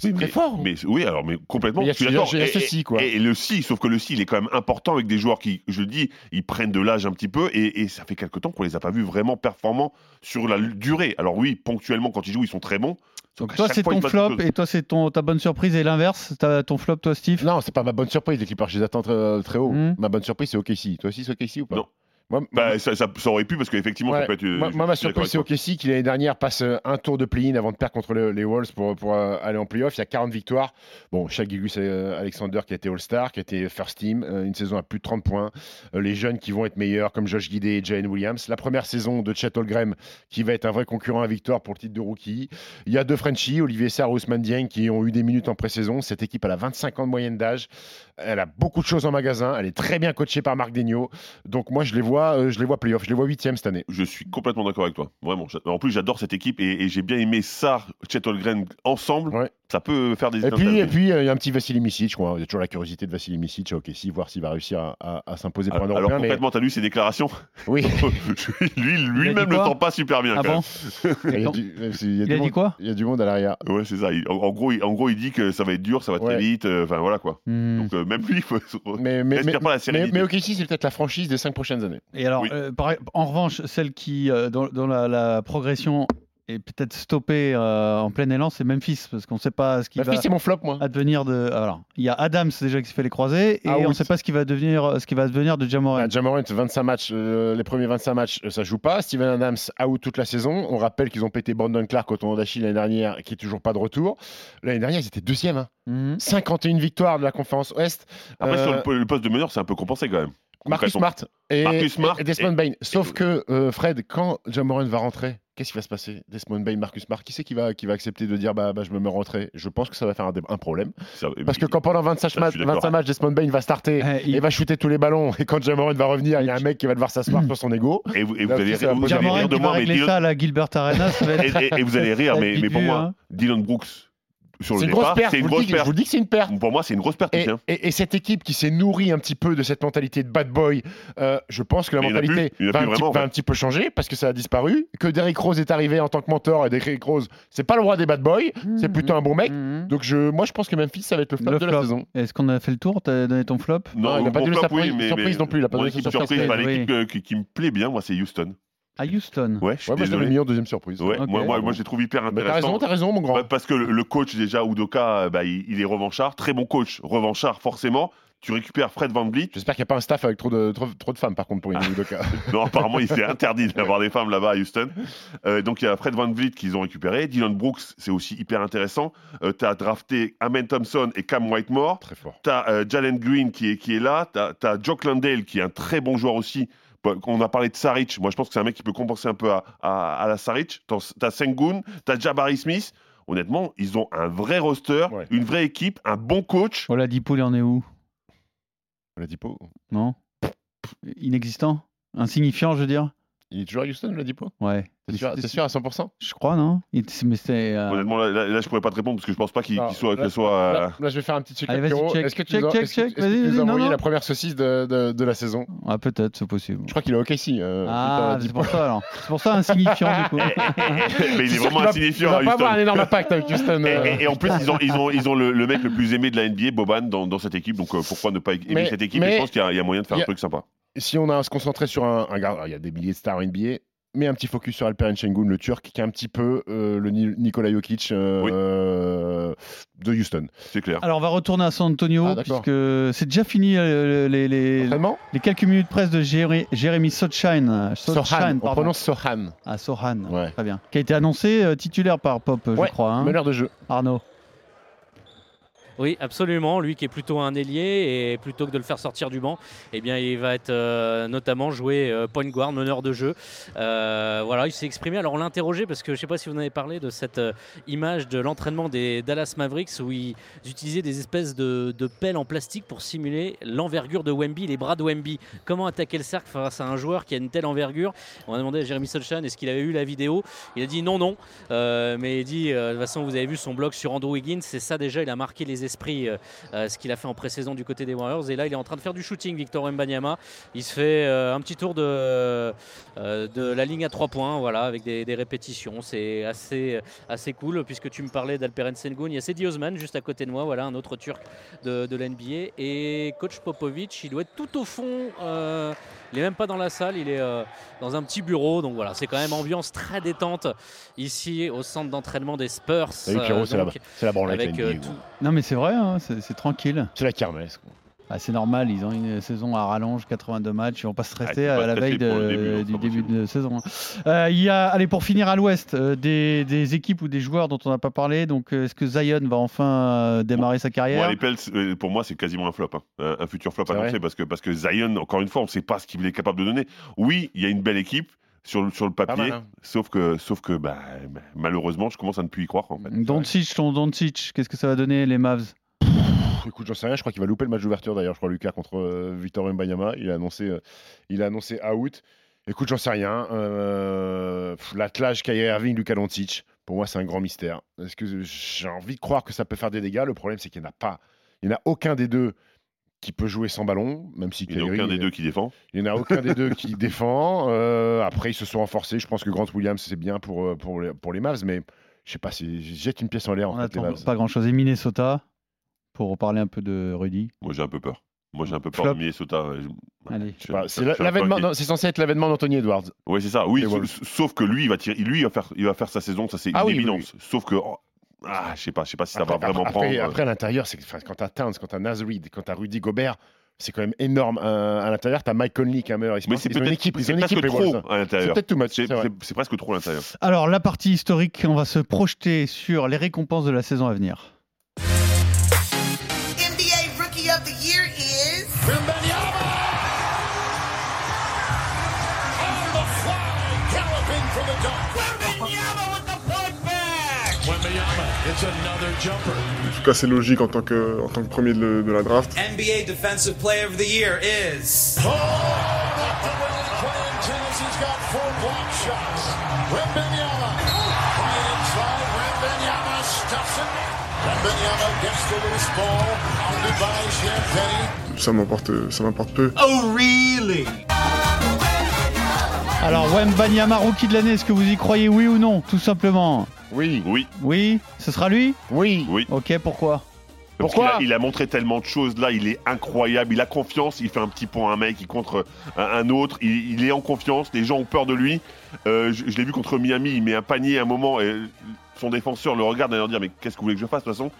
c'est très mais- fort. Mais oui, alors mais complètement. Mais il y a- je suis d'accord. Et- quoi. Et, et le si, sauf que le si, il est quand même important avec des joueurs qui, je le dis, ils prennent de l'âge un petit peu et, et ça fait quelque temps qu'on les a pas vus vraiment performants sur la durée. Alors oui, ponctuellement quand ils jouent, ils sont très bons. Donc toi, c'est ton flop et toi, c'est ton, ta bonne surprise et l'inverse? T'as ton flop, toi, Steve? Non, c'est pas ma bonne surprise, les Clippers. Je les attends très, très haut. Mhm. Ma bonne surprise, c'est OKC. Toi aussi, c'est OKC ou pas? Non. Moi, Bah, ça, ça- ça aurait pu parce qu'effectivement, ouais, ça peut être. euh, moi, moi, ma surprise, c'est. OKC qui l'année dernière passe euh, un tour de play-in avant de perdre contre le- les Wolves pour, pour euh, aller en playoff. Il y a 40 victoires. Bon, Shaq Gilgeous euh, Alexander qui a été All-Star, qui a été First Team, euh, une saison à plus de 30 points. Les jeunes qui vont être meilleurs, comme Josh Guidé et Jalen Williams. La première saison de Chet Holmgren qui va être un vrai concurrent à victoire pour le titre de rookie. Il y a deux Frenchies, Olivier Sarr et Ousmane Dieng, qui ont eu des minutes en pré-saison. Cette équipe, elle a 25 ans de moyenne d'âge. Elle a beaucoup de choses en magasin. Elle est très bien coachée par Marc Degnaud. Donc moi, je les vois, euh, je les vois playoff. Je les vois huitième cette année. Je suis complètement d'accord avec toi. Vraiment. En plus, j'adore cette équipe et, et j'ai bien aimé ça, Chet Holmgren ensemble. Ouais. Ça peut faire des Et puis, et puis, euh, il y a un petit Vassili Micic. quoi. Il y a toujours la curiosité de Vassili Micic. Ok, si voir s'il va réussir à, à- à s'imposer pour un Alors, Européen. mais- concrètement, t'as lu ses déclarations? Oui. (laughs) Lui, lui-même le sent pas super bien. Ah quand bon Il y a du, euh, c'est- il y a Il du a dit quoi? Il y a du monde à l'arrière. Ouais, c'est ça. Il- en, en gros, il, en gros, il dit que ça va être dur, ça va très Ouais. vite. euh, Enfin, voilà quoi. Hmm. Donc, euh, même lui, il faut. Mais, mais, Respire mais, pas la mais, sérénité. mais OKC, c'est peut-être la franchise des cinq prochaines années. Et alors, Oui. euh, par- en revanche, celle qui, euh, dans, dans la, la progression, est peut-être stoppée euh, en plein élan, c'est Memphis, parce qu'on ne sait pas ce qui Ma va c'est mon flop, moi. advenir de. Alors, il y a Adams déjà qui s'est fait les croisés, et Ah oui. on ne sait pas ce qui va devenir, ce qui va devenir de Jamorant. Ah, Jamorant, 25 matchs, euh, les premiers 25 matchs, euh, ça joue pas. Steven Adams, out toute la saison. On rappelle qu'ils ont pété Brandon Clark au tournoi d'Achille l'année dernière, qui est toujours pas de retour. L'année dernière, ils étaient deuxième. hein. Mhm. 51 victoires de la conférence Ouest. Après, Euh, sur le, po- le poste de meneur, c'est un peu compensé quand même. Marcus Concrètement. Smart et, Marcus Smart et Desmond et- Bain. Sauf que, euh, Fred, quand Jamorant va rentrer, qu'est-ce qui va se passer? Desmond Bain, Marcus Smart, qui c'est qui va, qui va accepter de dire bah, bah, je me mets rentrer Je pense que ça va faire un, problème. Ça- Parce que quand pendant 25 Ça, je matchs, suis d'accord. 25 matchs, Desmond Bain va starter Eh, il- et va shooter tous les ballons, et quand Jamorant va revenir, il y a un mec qui va devoir s'asseoir sur son ego. Et vous, et vous allez, vous rire de moi, mais Dylan- ça la Gilbert et, et- et vous allez rire, (laughs) mais, pour moi, hein. Dylan Brooks sur le C'est une grosse départ, perte, c'est je une grosse dis, je perte. vous dis que c'est une perte. Pour moi, c'est une grosse perte. Et, aussi, et- et cette équipe qui s'est nourrie un petit peu de cette mentalité de bad boy, euh, je pense que la Mais mentalité plus, va, un petit, vraiment, en va fait. un petit peu changer parce que ça a disparu. Que Derrick Rose est arrivé en tant que mentor et Derrick Rose, c'est pas le roi des bad boys, c'est plutôt un bon mec. Mhm. Donc je, moi je pense que Memphis ça va être le flop Le de flop. la saison. Est-ce qu'on a fait le tour? T'as donné ton flop? Non, il a pas donné flop, sa surprise- non plus, il a pas mon donné sa surprise. l'équipe qui me plaît bien, moi, c'est Houston. À Houston. Ouais, je suis Ouais, moi je mis en deuxième surprise. Ouais, moi, moi, moi, je les trouve hyper Mais t'as intéressants. raison, t'as raison mon grand. Bah, parce que le, le coach, déjà, Udoka, bah, il, il est revanchard. Très bon coach, revanchard, forcément. Tu récupères Fred Van Vliet. J'espère qu'il n'y a pas un staff avec trop de, trop, trop de femmes par contre pour une Udoka. (laughs) Non, apparemment, il s'est interdit d'avoir des femmes là-bas à Houston. Euh, donc, il y a Fred Van Vliet qu'ils ont récupéré. Dylan Brooks, c'est aussi hyper intéressant. Euh, tu as drafté Amen Thompson et Cam Whitemore. Très fort. Tu as Jalen Green qui est, qui est là. Tu as, Jock Landale qui est un très bon joueur aussi. Bon, On a parlé de Saric. Moi, je pense que c'est un mec qui peut compenser un peu à, à- à la Saric. Tu as Sengun, tu as Jabari Smith. Honnêtement, ils ont un vrai roster, Ouais. une vraie équipe, un bon coach. Oladipo, il en est où? On l'a dit pas. Non? Inexistant? Insignifiant, je veux dire? Il est toujours à Houston, le Dipo Ouais. T'es sûr, t'es sûr à 100% Je crois, non? Il- Mais c'est. euh, Honnêtement, là, là, là, je pourrais pas te répondre parce que je pense pas qu'il soit, là- soit euh, là, là, je vais faire un petit check Allez, vas-y, check, Est-ce que tu check, nous as, check, est-ce que- check, est-ce que vas-y, tu nous as vas-y, non, envoyé non. la première saucisse de, de- de la saison? Ah, peut-être, c'est possible. Je crois qu'il est au KC. euh, Ah, c'est pour ça alors. C'est pour ça insignifiant du coup. (laughs) mais il est vraiment va- insignifiant Il à va pas avoir un Houston. énorme impact avec Houston. Et, euh. et- et en plus, ils ont, ils ont, ils ont le, le mec le plus aimé de la NBA, Boban, dans, dans cette équipe. Donc euh, pourquoi ne pas aimer Mais- cette équipe? Mais- je pense qu'il y, a- il y a moyen de faire il y un a- truc sympa. Si on a à se concentrer sur un, un gars, il y a des milliers de stars NBA, mais un petit focus sur Alperen Şengün, le Turc, qui est un petit peu euh, le Ni- Nikola Jokic euh, Oui. de Houston. C'est clair. Alors on va retourner à San Antonio Ah, puisque c'est déjà fini euh, les, les, Entraînement les quelques minutes presse de Jérémy, Jérémy Sochine. Sohan, on prononce Sohan. Ah, Sohan. Ouais. Très bien. Qui a été annoncé euh, titulaire par Pop, je Ouais, crois. hein. Meneur de jeu. Arnaud. Oui, absolument. Lui qui est plutôt un ailier et plutôt que de le faire sortir du banc, eh bien, il va être euh, notamment joué euh, point guard, meneur de jeu. Euh, voilà, il s'est exprimé. Alors on l'a interrogé parce que je ne sais pas si vous en avez parlé de cette euh, image de l'entraînement des Dallas Mavericks où ils utilisaient des espèces de, pelles en plastique pour simuler l'envergure de Wemby, les bras de Wemby. Comment attaquer le cercle face à un joueur qui a une telle envergure? On a demandé à Jérémy Solchan est-ce qu'il avait eu la vidéo? Il a dit non, non. Mais il dit de toute façon, vous avez vu son blog sur Andrew Wiggins, c'est ça déjà, il a marqué les esprits, euh, euh, ce qu'il a fait en pré-saison du côté des Warriors. Et là, il est en train de faire du shooting, Victor Mbanyama. Il se fait euh, un petit tour de, la ligne à trois points, voilà, avec des, des répétitions. C'est assez, assez cool, puisque tu me parlais d'Alperen Sengun. Il y a Sedi Osman juste à côté de moi, voilà, un autre Turc de, de l'NBA. Et coach Popovic, il doit être tout au fond. Il n'est même pas dans la salle, il est euh, dans un petit bureau. Donc voilà, c'est quand même ambiance très détente ici au centre d'entraînement des Spurs. Salut Pierrot, Euh, c'est la, la branlette. avec la euh, tout-. Non mais c'est vrai, hein, c'est c'est tranquille. C'est la kermesse. quoi. Ah, c'est normal, ils ont une saison à rallonge, 82 matchs, ils vont pas se stresser Ah, à la veille de- début, du début de saison. hein. Euh, Il y a, allez, pour finir à l'ouest, euh, des, des équipes ou des joueurs dont on n'a pas parlé. Donc, euh, est-ce que Zion va enfin démarrer sa carrière? Les Pels, pour moi, c'est quasiment un flop. hein. Un, un futur flop annoncé parce que, parce que Zion, encore une fois, on ne sait pas ce qu'il est capable de donner. Oui, il y a une belle équipe sur le, sur le papier, mal, hein. sauf que, sauf que bah, malheureusement, je commence à ne plus y croire. En fait. Doncic, ton Doncic, qu'est-ce que ça va donner les Mavs? Pff, Écoute, j'en sais rien. Je crois qu'il va louper le match d'ouverture d'ailleurs. Je crois Lucas contre euh, Victor Mbanyama. Il a annoncé, euh, il a annoncé out. Écoute, j'en sais rien. Euh, L'attelage Kyrie Irving, Lucas Doncic. Pour moi, c'est un grand mystère. Est-ce que j'ai envie de croire que ça peut faire des dégâts? Le problème, c'est qu'il n'y en a pas. Il n'y en a aucun des deux qui peut jouer sans ballon, même si Il n'y en a aucun des euh, deux qui défend. Il n'y en a aucun des deux qui (laughs) défend. Euh, après, ils se sont renforcés. Je pense que Grant Williams, c'est bien pour, euh, pour, les, pour les Mavs, mais je sais pas, si jette une pièce en l'air en On fait, les attend pas grand-chose. Et Minnesota, pour reparler un peu de Rudy. Moi, j'ai un peu peur. Moi, j'ai un peu peur Flop. de Minnesota. C'est l'avènement- c'est censé être l'avènement d'Anthony Edwards. Oui, c'est ça. Oui, sa- sauf que lui, il va tirer. Lui, il va faire, il va faire sa saison. Ça, c'est Ah une oui, oui, évidence. Sauf que, oh, ah, je sais pas, je sais pas si ça après, va vraiment après- prendre. après- euh, après, à l'intérieur, c'est quand t'as Towns, quand t'as Naz Reid, quand t'as Rudy Gobert, c'est quand même énorme. À l'intérieur, t'as Mike Conley qui est un meilleur. Mais c'est ils ont une peut-être équipe, ils c'est ont une presque équipe, trop à C'est l'intérieur. peut-être too much. C'est c'est vrai. c'est- c'est presque trop à l'intérieur. Alors, la partie historique, on va se projeter sur les récompenses de la saison à venir. En tout cas, c'est logique en tant que, en tant que premier de, de la draft. NBA Defensive Player of the Year is. Oh. Ça m'importe, ça m'importe peu. Oh, really? Alors, Wembanyama, rookie de l'année, est-ce que vous y croyez oui ou non Tout simplement. Oui, Oui, Oui Ce sera lui oui. oui. Ok, pourquoi Parce Pourquoi qu'il a, il a montré tellement de choses là, il est incroyable, il a confiance, il fait un petit pont à un mec, il contre un, un autre, il, il est en confiance, les gens ont peur de lui. Euh, je je l'ai vu contre Miami, il met un panier à un moment et son défenseur le regarde et leur dit mais qu'est-ce que vous voulez que je fasse de toute façon?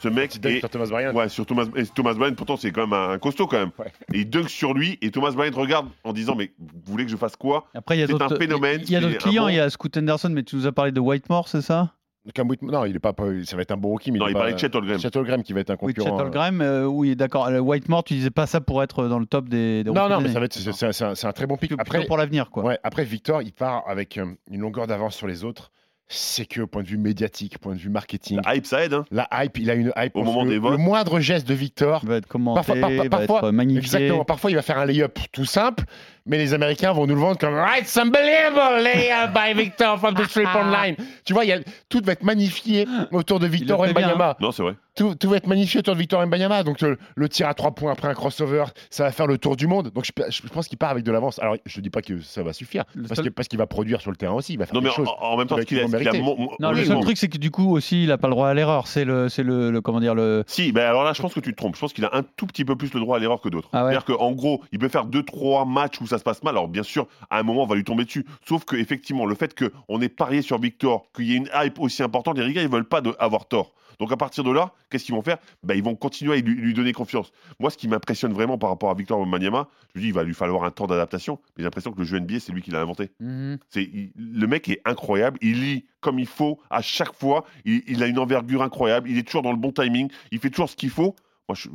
Ce mec dunk est... sur Thomas Bryant. Ouais, sur Thomas, et Thomas Bryant, pourtant c'est quand même un, un costaud quand même. Ouais. Et il dunk sur lui et Thomas Bryant regarde en disant mais vous voulez que je fasse quoi? Après, il y a C'est d'autres un phénomène, Il y a d'autres un clients, bon- il y a Scoot Henderson, mais tu nous as parlé de Whitemore, c'est ça? Cam Whitmore- non, il est pas, ça va être un bon rookie, mais Non, il, il parlait de Chet Holmgren. Chet Holmgren qui va être un Oui, Chet concurrent. euh, Holmgren, euh, oui, d'accord. Le Whitemore, tu disais pas ça pour être dans le top des. des Non, non, mais ça va être, c'est, c'est un- très bon pick. Après, pour l'avenir, quoi. ouais, après, Victor, il part avec euh, une longueur d'avance sur les autres. C'est que au point de vue médiatique, point de vue marketing, La hype ça aide, hein la hype, il a une hype. Au moment des votes. Le moindre geste de Victor, va être commenté, Parfois- par- par- va parfois- être magnifié. Exactement. Parfois, il va faire un layup tout simple, mais les Américains vont nous le vendre comme It's unbelievable layer (laughs) by Victor from the three-point line. Tu vois, il y a, tout va être magnifié autour de Victor bien, Mbanyama. Non, c'est vrai. Tout, tout va être magnifié autour de Victor Mbanyama. Donc le, le tir à trois points après un crossover, ça va faire le tour du monde. Donc je, je pense qu'il part avec de l'avance. Alors je dis pas que ça va suffire, Le parce seul- que- parce qu'il va produire sur le terrain aussi. Il va faire Non, mais des choses. en, en même temps, qu'il a, mon- mon- Non, le seul truc, c'est que du coup aussi, il n'a pas le droit à l'erreur. C'est le, c'est le, le- comment dire le. Si, ben alors là, je pense que tu te trompes. Je pense qu'il a un tout petit peu plus le droit à l'erreur que d'autres. Ah ouais. C'est-à-dire qu'en gros, il peut faire deux, trois matchs où ça se passe mal. Alors bien sûr, à un moment, on va lui tomber dessus. Sauf que effectivement, le fait qu'on ait parié sur Victor, qu'il y ait une hype aussi importante, les gars, ils veulent pas de- avoir tort. Donc à partir de là, qu'est-ce qu'ils vont faire? Ben, Ils vont continuer à lui, lui donner confiance. Moi, ce qui m'impressionne vraiment par rapport à Victor Wembanyama, je me dis, il va lui falloir un temps d'adaptation. Mais j'ai l'impression que le jeu NBA, c'est lui qui l'a inventé. Mhm. C'est, le mec est incroyable, il lit comme il faut à chaque fois, il, il a une envergure incroyable, il est toujours dans le bon timing, il fait toujours ce qu'il faut. Moi, je-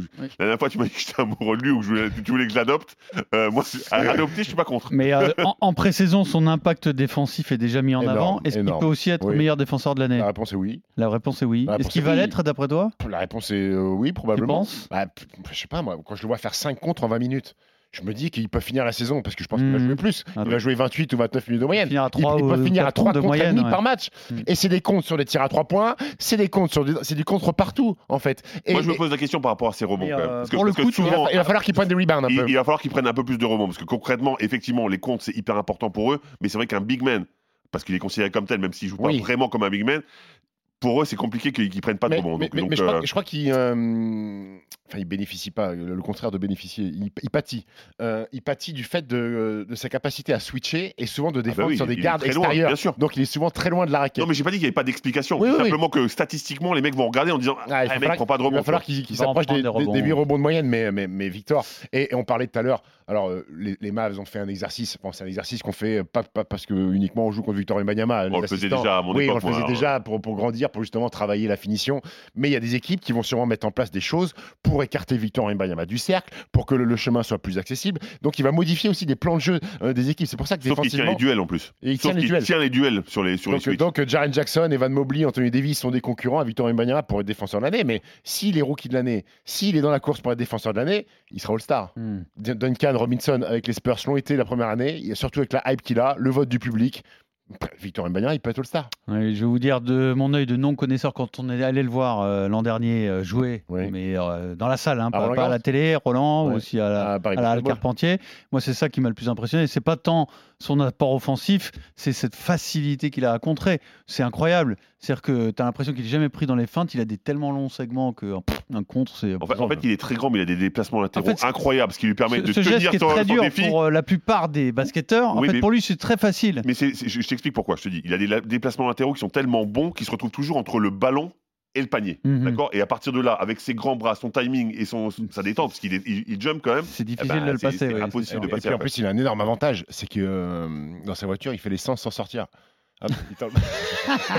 je- la dernière fois, tu m'as dit que j'étais amoureux de lui ou que je voulais- tu voulais que je l'adopte. Euh, moi, à adopter, je suis pas contre. Mais euh, (laughs) en, en pré-saison, son impact défensif est déjà mis en Énorme, avant. Est-ce qu'il peut aussi être Oui. meilleur défenseur de l'année? La réponse est oui. La réponse est oui. Est-ce qu'il est va oui. l'être d'après toi? La réponse est euh, oui, probablement. penses? Bah, Je sais pas, moi, quand je le vois faire 5 contre en 20 minutes, je me dis qu'il peut finir la saison parce que je pense qu'il va Mhm. jouer plus. Ah il va jouer 28 ou 29 minutes de moyenne. Finir à Il, trois il peut finir à quatre 3 de contre demi par match. Mhm. Et c'est des comptes sur des tirs à 3 points, c'est des comptes sur c'est du contre partout en fait. Et, Moi, je me pose la question par rapport à ses rebonds. Euh, Parce que, souvent, il va falloir qu'il prenne des rebounds un il, peu. il va falloir qu'ils prennent un peu plus de rebonds. Parce que concrètement, effectivement, les comptes, c'est hyper important pour eux. Mais c'est vrai qu'un big man, parce qu'il est considéré comme tel, même s'il joue pas vraiment comme un big man, pour eux, c'est compliqué qu'ils qu'ils prennent pas de mais, rebonds. mais- Donc- mais- donc, mais je crois, euh, je crois qu'il euh, enfin, il bénéficie pas, le, contraire de bénéficier, il, il pâtit. Euh, il pâtit du fait de, de sa capacité à switcher et souvent de défendre Ah bah oui, sur des gardes très loin, extérieurs. bien sûr. Donc il est souvent très loin de la raquette. Non, mais j'ai pas dit qu'il n'y avait pas d'explication. Oui, oui, oui. simplement que statistiquement, les mecs vont regarder en disant Ah, Ah, va le mec falloir- prend pas de Il rebond. falloir Il va en s'approche des, prendre des des- des rebonds. huit rebonds de moyenne, mais, mais, mais Victor. Et, et on parlait tout à l'heure, alors euh, les, les Mavs ont fait un exercice, bon, c'est un exercice qu'on fait euh, pas, pas parce que uniquement on joue contre Victor Mbanyama. On les le faisait déjà à mon Oui, époque, on le faisait moi, déjà pour grandir, pour justement travailler la finition. Mais il y a des équipes qui vont sûrement mettre en place des choses pour écarter Victor Mbanyama du cercle, pour que le, le chemin soit plus accessible. Donc il va modifier aussi des plans de jeu euh, des équipes. C'est pour ça que Sauf qu'il tient défensivement. les duels en plus. Et il tient les duels. tient les duels sur les, sur les Donc, switches. donc, Jaren Jackson, Evan Mobley, Anthony Davis sont des concurrents à Victor Mbanyama pour être défenseur de l'année. Mais s'il est rookie de l'année, s'il est dans la course pour être défenseur de l'année, il sera All-Star. Hmm. Duncan Robinson avec les Spurs l'ont été la première année, et surtout avec la hype qu'il a, le vote du public. Victor Mbanyama, il peut être All-Star. Je vais vous dire de mon œil de non-connaisseur quand on est allé le voir euh, l'an dernier euh, jouer, Oui. mais euh, dans la salle, hein, pas, à la télé, Roland, ou aussi à la, À à la. Carpentier. Moi, c'est ça qui m'a le plus impressionné. C'est pas tant son apport offensif, c'est cette facilité qu'il a à contrer. C'est incroyable. C'est-à-dire que tu as l'impression qu'il est jamais pris dans les feintes. Il a des tellement longs segments que un contre, c'est. En fait, en fait, il est très grand, mais il a des déplacements latéraux En fait, c'est- incroyables, ce qui lui permet ce, de ce geste tenir qui est son, très dur défi. pour euh, la plupart des basketteurs, en Oui, fait, mais- pour lui, c'est très facile. Mais je, je t'explique pourquoi. Je te dis, il a des la- déplacements latéraux qui sont tellement bons qu'il se retrouve toujours entre le ballon et le panier. Mhm. D'accord? Et à partir de là, avec ses grands bras, son timing et son, sa détente, parce qu'il il, il jump quand même. C'est eh difficile ben, de le passer. C'est impossible de Et passer. puis en après. plus, il a un énorme avantage, c'est que euh, dans sa voiture, il fait les 100 sans sortir. Hop,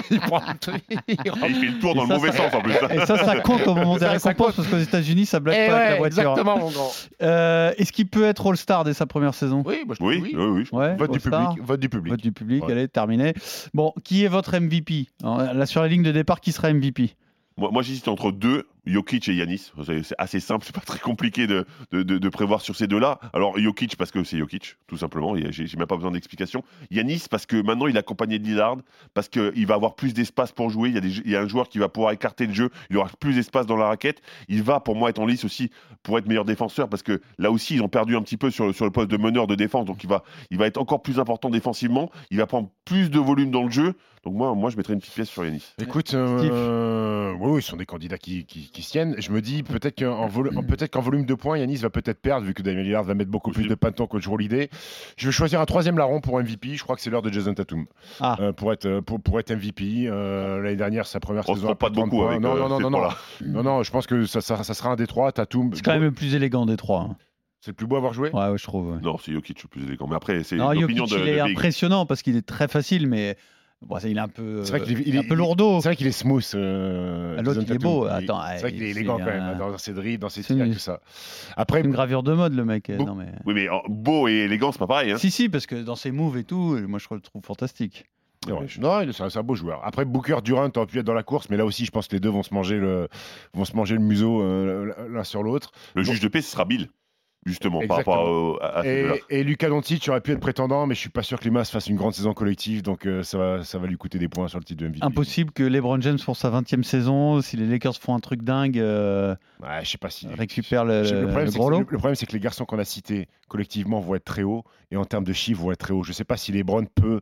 il, (laughs) prend truc, il Et fait le tour Et dans ça, le mauvais ça- sens en plus. Et ça, ça compte au moment (laughs) des récompenses parce qu'aux États-Unis, ça bloque Eh pas avec la ouais, voiture. exactement, mon grand. (laughs) Euh, Est-ce qu'il peut être All-Star dès sa première saison? Oui, moi, je Oui, oui, oui. Ouais, Vote du public. Vote du public. Vote du public, Ouais. allez, terminé. Bon, qui est votre MVP Alors, Là, sur la ligne de départ, qui sera MVP Moi, moi j'hésite entre deux, Jokic et Yanis. C'est assez simple, (laughs) c'est pas très compliqué de, de, de- prévoir sur ces deux-là. Alors Jokic parce que c'est Jokic, tout simplement, j'ai même pas besoin d'explication. Yanis parce que maintenant il est accompagné de Lillard, parce qu'il va avoir plus d'espace pour jouer. Il y, a un joueur qui va pouvoir écarter le jeu, il aura plus d'espace dans la raquette. Il va pour moi être en lice aussi pour être meilleur défenseur parce que là aussi ils ont perdu un petit peu sur sur le poste de meneur de défense, donc il va, il va être encore plus important défensivement. Il va prendre plus de volume dans le jeu. Donc moi, moi je mettrais une petite pièce sur Yanis. Écoute, euh, oui, ce sont des candidats qui, qui, qui se tiennent. Je me dis peut-être qu'en (clears throat) volu- peut-être qu'en volume de points, Yanis va peut-être perdre vu que Damien Lillard va mettre beaucoup plus de pantons que Joe l'idée. Je vais choisir un troisième larron pour MVP. Je crois que c'est l'heure de Jason Tatum Ah. Euh, pour être pour, pour être MVP. Euh, L'année dernière, sa première On se saison. trompe pas de 30 beaucoup avec non, euh, non, non, non, non, non, non, Je pense que ça, ça, ça sera un des trois. Tatum. C'est quand même le plus élégant des trois. hein. C'est le plus beau à avoir joué? Ouais, ouais, je trouve. ouais. Non, c'est Jokic le plus élégant. Mais après, c'est Non, l'opinion de, il est de impressionnant parce qu'il est très facile, mais bon, il est un peu, C'est vrai qu'il est- euh, il est- un peu lourdeau. C'est vrai qu'il est smooth. euh, Ah, l'autre, il est beau. Attends, c'est vrai il- qu'il est élégant quand même dans ses dribbles, dans ses une- tout ça. Après, Une gravure de mode, le mec. Non, mais... Oui, mais euh, beau et élégant, c'est pas pareil. Hein. Si, si, parce que dans ses moves et tout, moi je le trouve fantastique. Ouais, Non, il est- c'est un, beau joueur. Après, Booker, Durant aurait pu être dans la course, mais là aussi, je pense que les deux vont se manger le, vont se manger le museau euh, l'un sur l'autre. Le juge de paix, ce sera Bill. Justement, par rapport à, à. Et, et Lucas Doncic aurait pu être prétendant, mais je suis pas sûr que les Masses fassent une grande saison collective, donc euh, ça, va, ça va lui coûter des points sur le titre de MVP. Impossible que LeBron James pour sa 20e saison, si les Lakers font un truc dingue, euh, Ouais, je sais pas si. récupère le, Le problème, le c'est gros que, lot. le- le problème, c'est que les garçons qu'on a cités collectivement vont être très hauts et en termes de chiffres vont être très hauts. Je sais pas si LeBron peut.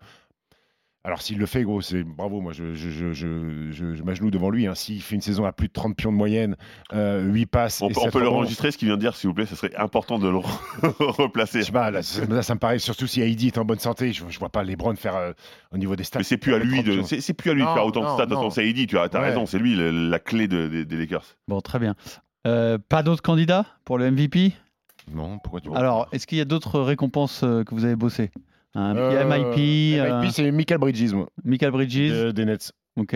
Alors s'il le fait, gros, c'est bravo. Moi, je, je, je, je, je- je m'ageloue devant lui. hein. S'il fait une saison à plus de 30 pions de moyenne, euh, 8 passes. On, et peut- on peut le rebonds, enregistrer, ce qu'il vient de dire, s'il vous plaît, ce serait important de le (laughs) replacer. Je sais pas, là, ça, là, ça me paraît, surtout si Heidi est en bonne santé, je, je vois pas LeBron faire euh, au niveau des stats. Mais c'est plus à lui 30 de, c'est c'est plus à lui de faire autant de stats. Non. c'est Heidi, tu as, as Ouais. raison, c'est lui le- la clé de- des- des Lakers. Bon, très bien. Euh, pas d'autres candidats pour le MVP Non, pourquoi tu Alors, est-ce qu'il y a d'autres récompenses euh, que vous avez bossé Un Euh, MIP, euh, MIP, c'est Michael Bridges, moi, Michael Bridges de- des Nets. Ok.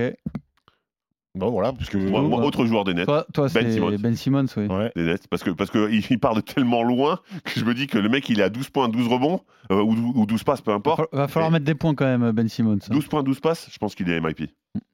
Bon, voilà, parce que. Moi, moi, ouais. autre joueur des Nets. Toi, toi Ben c'est Simmons. Ben Simmons, oui. Ouais. des Nets, parce que parce que il part de tellement loin que je me dis que le mec il est à 12 points, 12 rebonds euh, ou, ou 12 passes, peu importe. va falloir Et- mettre des points quand même, Ben Simmons. 12 points, 12 passes, je pense qu'il est MIP.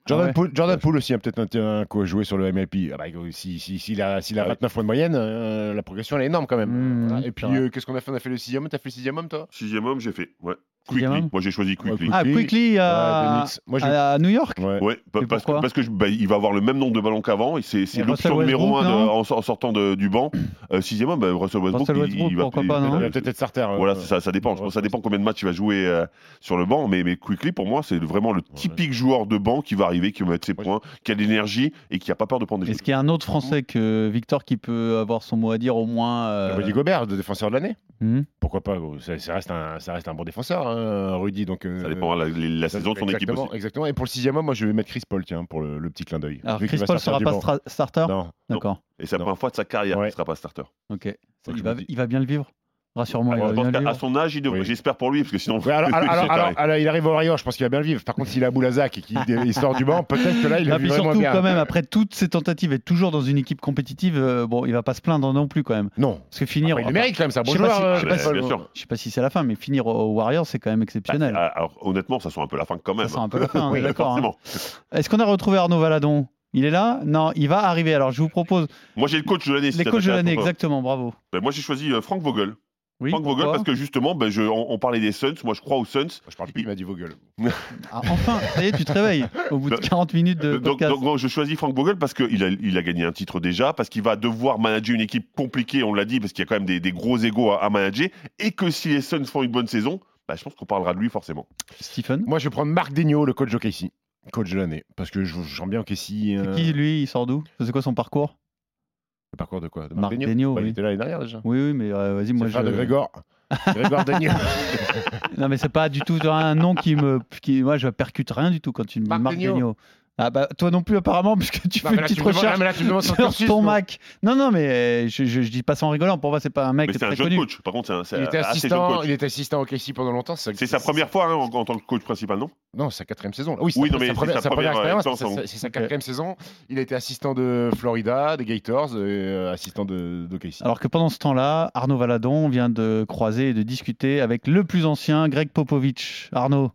Jordan, Ah ouais. Poole, Jordan Poole aussi a peut-être un, un coup à jouer sur le MLP. Ah bah, si, si, s'il a, s'il a Ah oui. 29 points de moyenne, euh, la progression elle est énorme quand même. Mmh, Voilà. Et puis euh, qu'est-ce qu'on a fait? On a fait le sixième homme. T'as fait le sixième homme toi? Sixième homme, j'ai fait. Ouais. Quickly. Moi j'ai choisi Quickly. Ah, Quickly. Quickly à, Ouais, New York Ouais. Parce que, parce que je- bah, il va avoir le même nombre de ballons qu'avant. et C'est l'option numéro Westbrook, 1 non en, sortant de- du banc. Euh, sixième homme, bah, Russell Westbrook. Russell il- Westbrook, il va- pourquoi il- pas, non Il va peut-être être starter. euh, Voilà, c'est ça, ça dépend. Je pense ça dépend combien de matchs il va jouer euh, sur le banc. Mais, mais Quickly, pour moi, c'est vraiment le typique joueur de banc qui va arriver, qui va mettre ses points, qui a de l'énergie et qui a pas peur de prendre des Est-ce qu'il y a un autre Français que Victor qui peut avoir son mot à dire au moins euh, Rudy Gobert, le défenseur de l'année. hmm Pourquoi pas ça reste un, ça reste un bon défenseur, hein, Rudy. Donc, euh, Ça dépend la, la saison de son équipe exactement, aussi. Exactement. Et pour le sixième homme, moi je vais mettre Chris Paul, tiens, pour le, le petit clin d'œil. Alors, Chris Paul sortir sera pas stra- starter Non. D'accord. Et c'est la première fois de sa carrière qu'il ne sera pas starter. Ok. va, il va bien le vivre? Rassure-moi, il je va bien pense le qu'à vivre. à son âge, il devrait. Oui. J'espère pour lui, parce que sinon. Ouais, alors, (laughs) alors, c'est alors, pareil. alors, alors, il arrive au Warriors, je pense qu'il va bien le vivre. Par contre, s'il a Boulazac et qu'il (laughs) il sort du banc, peut-être que là, il Ah, puis vit vraiment surtout, bien. quand même, après toutes ces tentatives et toujours dans une équipe compétitive, euh, bon, il va pas se plaindre non plus quand même. Non. Parce que finir. Après, il le mérite quand même, c'est un bon joueur. si- euh, je sais Ah, pas bah, si- bien sûr. Je sais pas si c'est la fin, mais finir au Warriors, c'est quand même Bah, exceptionnel. c'est- alors, honnêtement, ça sent un peu la fin quand même. Ça sent un peu la fin, on (laughs) est Oui, d'accord. hein. Est-ce qu'on a retrouvé Arnaud Valadon? Il est là? Non, il va arriver. Alors, je vous propose Moi, j'ai le coach de l'année. les ça coachs de l'année, exactement, bravo. Ben, moi, j'ai choisi euh, Frank Vogel. Oui, Frank Vogel, parce que justement, ben, je, on, on parlait des Suns. Moi, je crois aux Suns. Je parle plus, il m'a dit Vogel. Ah, enfin, ça y est, tu te réveilles au bout de 40 minutes de donc, podcast. donc, je choisis Frank Vogel parce qu'il a, il a gagné un titre déjà, parce qu'il va devoir manager une équipe compliquée, on l'a dit, parce qu'il y a quand même des, des gros égaux à, à manager, et que si les Suns font une bonne saison, ben, je pense qu'on parlera de lui forcément. Stephen? Moi, je vais prendre Marc Degnaud, le coach d'OKC. Coach de l'année. Parce que je, sens bien OKC. Euh... Qui, lui, il sort d'où? C'est quoi son parcours? Le parcours de quoi? De Marc Degnaud, Bah, Il oui. était là l'année dernière déjà. Oui, oui, mais euh, vas-y, moi je. frère de Grégor. (laughs) Grégor Degnaud. Non, mais c'est pas du tout un nom qui me. Qui... Moi, je percute rien du tout quand tu me dis Marc Marc. Degnaud. Ah bah toi non plus apparemment (laughs) puisque tu Non, fais une là, petite demandes- recherche là, sur cursus, ton non Mac. Non non mais euh, je, je, je dis pas ça en rigolant. Pour moi c'est pas un mec Mais qui est c'est un jeune connu. coach. Par contre, c'est Il était jeune assistant, coach. il était assistant au KC pendant longtemps. C'est sa première fois hein, en, en tant que coach principal, non? Non, c'est sa quatrième saison. Oui, Oui, c'est non, mais sa c'est première, sa sa première première, euh, expérience. c'est- C'est sa quatrième saison. Il a été assistant de Florida, des Gators, et euh, assistant de, de KC. Alors que pendant ce temps-là, Arnaud Valadon vient de croiser et de discuter avec le plus ancien, Greg Popovich. Arnaud,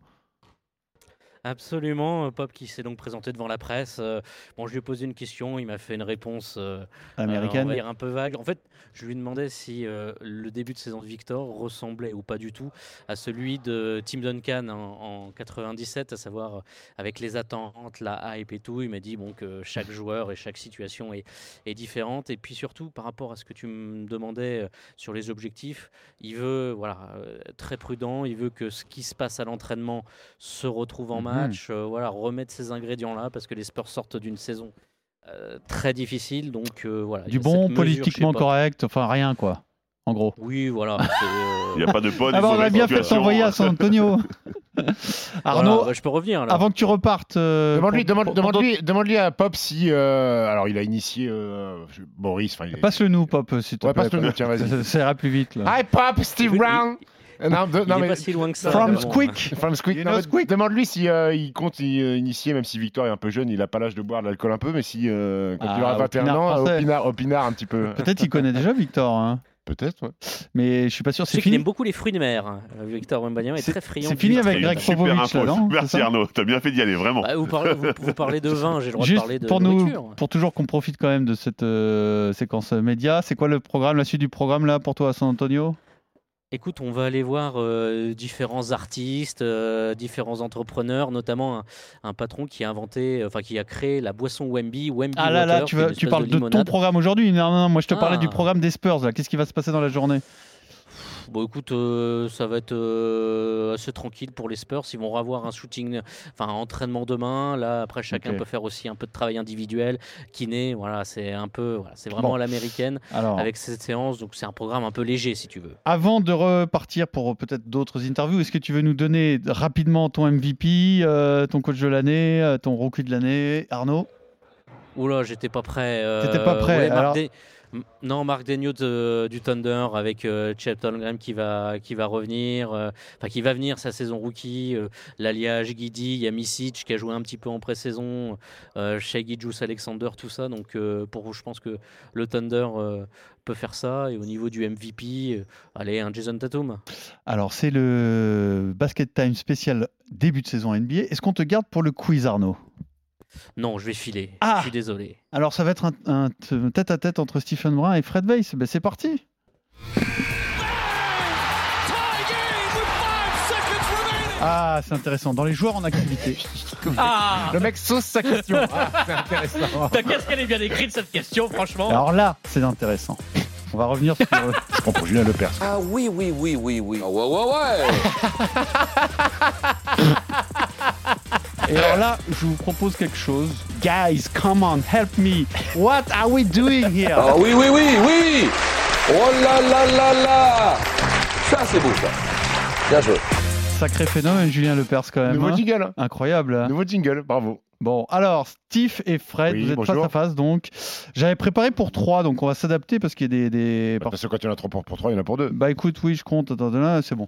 Absolument, euh, Pop qui s'est donc présenté devant la presse. euh, bon, je lui ai posé une question, il m'a fait une réponse euh, euh, américaine. un peu vague. En fait, je lui demandais si le début de saison de Victor ressemblait ou pas du tout à celui de Tim Duncan en, en 97, à savoir avec les attentes, la hype et tout. Il m'a dit bon que chaque joueur et chaque situation est, est différente. Et puis surtout par rapport à ce que tu me demandais sur les objectifs, il veut voilà très prudent. Il veut que ce qui se passe à l'entraînement se retrouve en Mhm. Match. euh, voilà, remettre ces ingrédients là parce que les Spurs sortent d'une saison euh, très difficile. Donc euh, voilà. il Du bon, mesure politiquement correct, enfin rien quoi, en gros. Oui, voilà. (laughs) euh, Il n'y a pas de bonne Ah et bah, on a bien fait t'envoyer à San Antonio. (laughs) (laughs) voilà, Arnaud, bah, je peux revenir là. avant que tu repartes. euh, Demande-lui demande, demande pour lui, demande lui à Pop si. euh, alors, il a initié euh, il est- Passe-le nous, Pop, s'il te Ouais, plaît. passe-le nous, tiens, vas-y. Ça, ça ira plus vite. Là. Hi Pop, Steve Brown. Euh, Non, de- Il non, est mais- pas si loin que ça. From Squeak. From Squeak. You Non, know mais Squeak Demande-lui si euh, il compte y, euh, initier, même si Victor est un peu jeune, il a pas l'âge de boire de l'alcool un peu, mais si euh, quand Ah, il aura au 21 pinard ans, au français. pinard, au pinard un petit peu. Peut-être qu'il connaît déjà Victor. hein. Peut-être, ouais. Mais je suis pas sûr. Je C'est sais qu'il fini. aime beaucoup les fruits de mer. hein. Victor Wembanyama est très friand. c'est fini avec. Greg Popovich, là, non Merci Arnaud, t'as bien fait d'y aller, vraiment. Bah, vous, parlez, vous, vous parlez de vin, j'ai le droit Juste de parler de pour nous, nourriture. pour toujours qu'on profite quand même de cette euh, séquence média, c'est quoi le programme, la suite du programme là pour toi à San Antonio? Écoute, on va aller voir euh, différents artistes, euh, différents entrepreneurs, notamment un, un patron qui a inventé, enfin qui a créé la boisson Wemby, Wemby Ah là là, tu, vas- parles de, ton programme aujourd'hui. Non, non, non, moi je te parlais Ah. du programme des Spurs. là. Qu'est-ce qui va se passer dans la journée? Bon, écoute, euh, ça va être euh, assez tranquille pour les Spurs. Ils vont avoir un shooting, enfin un entraînement demain. Là, après, chacun peut faire aussi un peu de travail individuel, kiné. Voilà, c'est un peu, voilà, c'est vraiment Bon. à l'américaine Alors, avec cette séance. Donc, c'est un programme un peu léger, si tu veux. avant de repartir pour peut-être d'autres interviews, est-ce que tu veux nous donner rapidement ton MVP, euh, ton coach de l'année, euh, ton rookie de l'année, Arnaud? Oula, j'étais pas prêt. euh, T'étais pas prêt, ouais, alors- Non, Marc Degnaud de- du Thunder avec euh, Holmgren qui va, qui va revenir, euh, enfin qui va venir sa saison rookie. euh, L'alliage Guidi, il qui a joué un petit peu en pré-saison, euh, Shai Gilgeous Alexander, tout ça. Donc euh, pour je pense que le Thunder euh, peut faire ça. Et au niveau du MVP, euh, allez, un Jason Tatum. Alors, c'est le Basket Time spécial début de saison NBA. Est-ce qu'on te garde pour le quiz, Arnaud? Non, je vais filer. Ah Je suis désolé. Alors, ça va être un, tête-à-tête entre Stephen Brun et Fred Weiss. Ben, c'est parti Ah, c'est intéressant. Dans les joueurs en activité. Ah Le mec sauce sa question. Ah, c'est intéressant. (laughs) Qu'est-ce qu'elle est bien écrite cette question, franchement Alors là, c'est intéressant. On va revenir sur. (laughs) Je prends pour Julien Lepers. Ah oui, oui, oui, oui, oui. Ah ouais, ouais, ouais. (laughs) Et alors là, je vous propose quelque chose. Guys, come on, help me. What are we doing here? Ah oui, oui, oui, oui. Oh là là là là. Ça, c'est beau, ça. Bien joué. Sacré phénomène, Julien Lepers, quand même. Nouveau hein. jingle. hein. Incroyable. hein. Nouveau jingle, bravo. Bon, alors, Steve et Fred, Oui, vous êtes bonjour. face à face, donc j'avais préparé pour trois, donc on va s'adapter parce qu'il y a des. des... Parce que quand il y en a trop pour, pour trois, il y en a pour deux. Bah écoute, oui, je compte. Attends, là, c'est bon.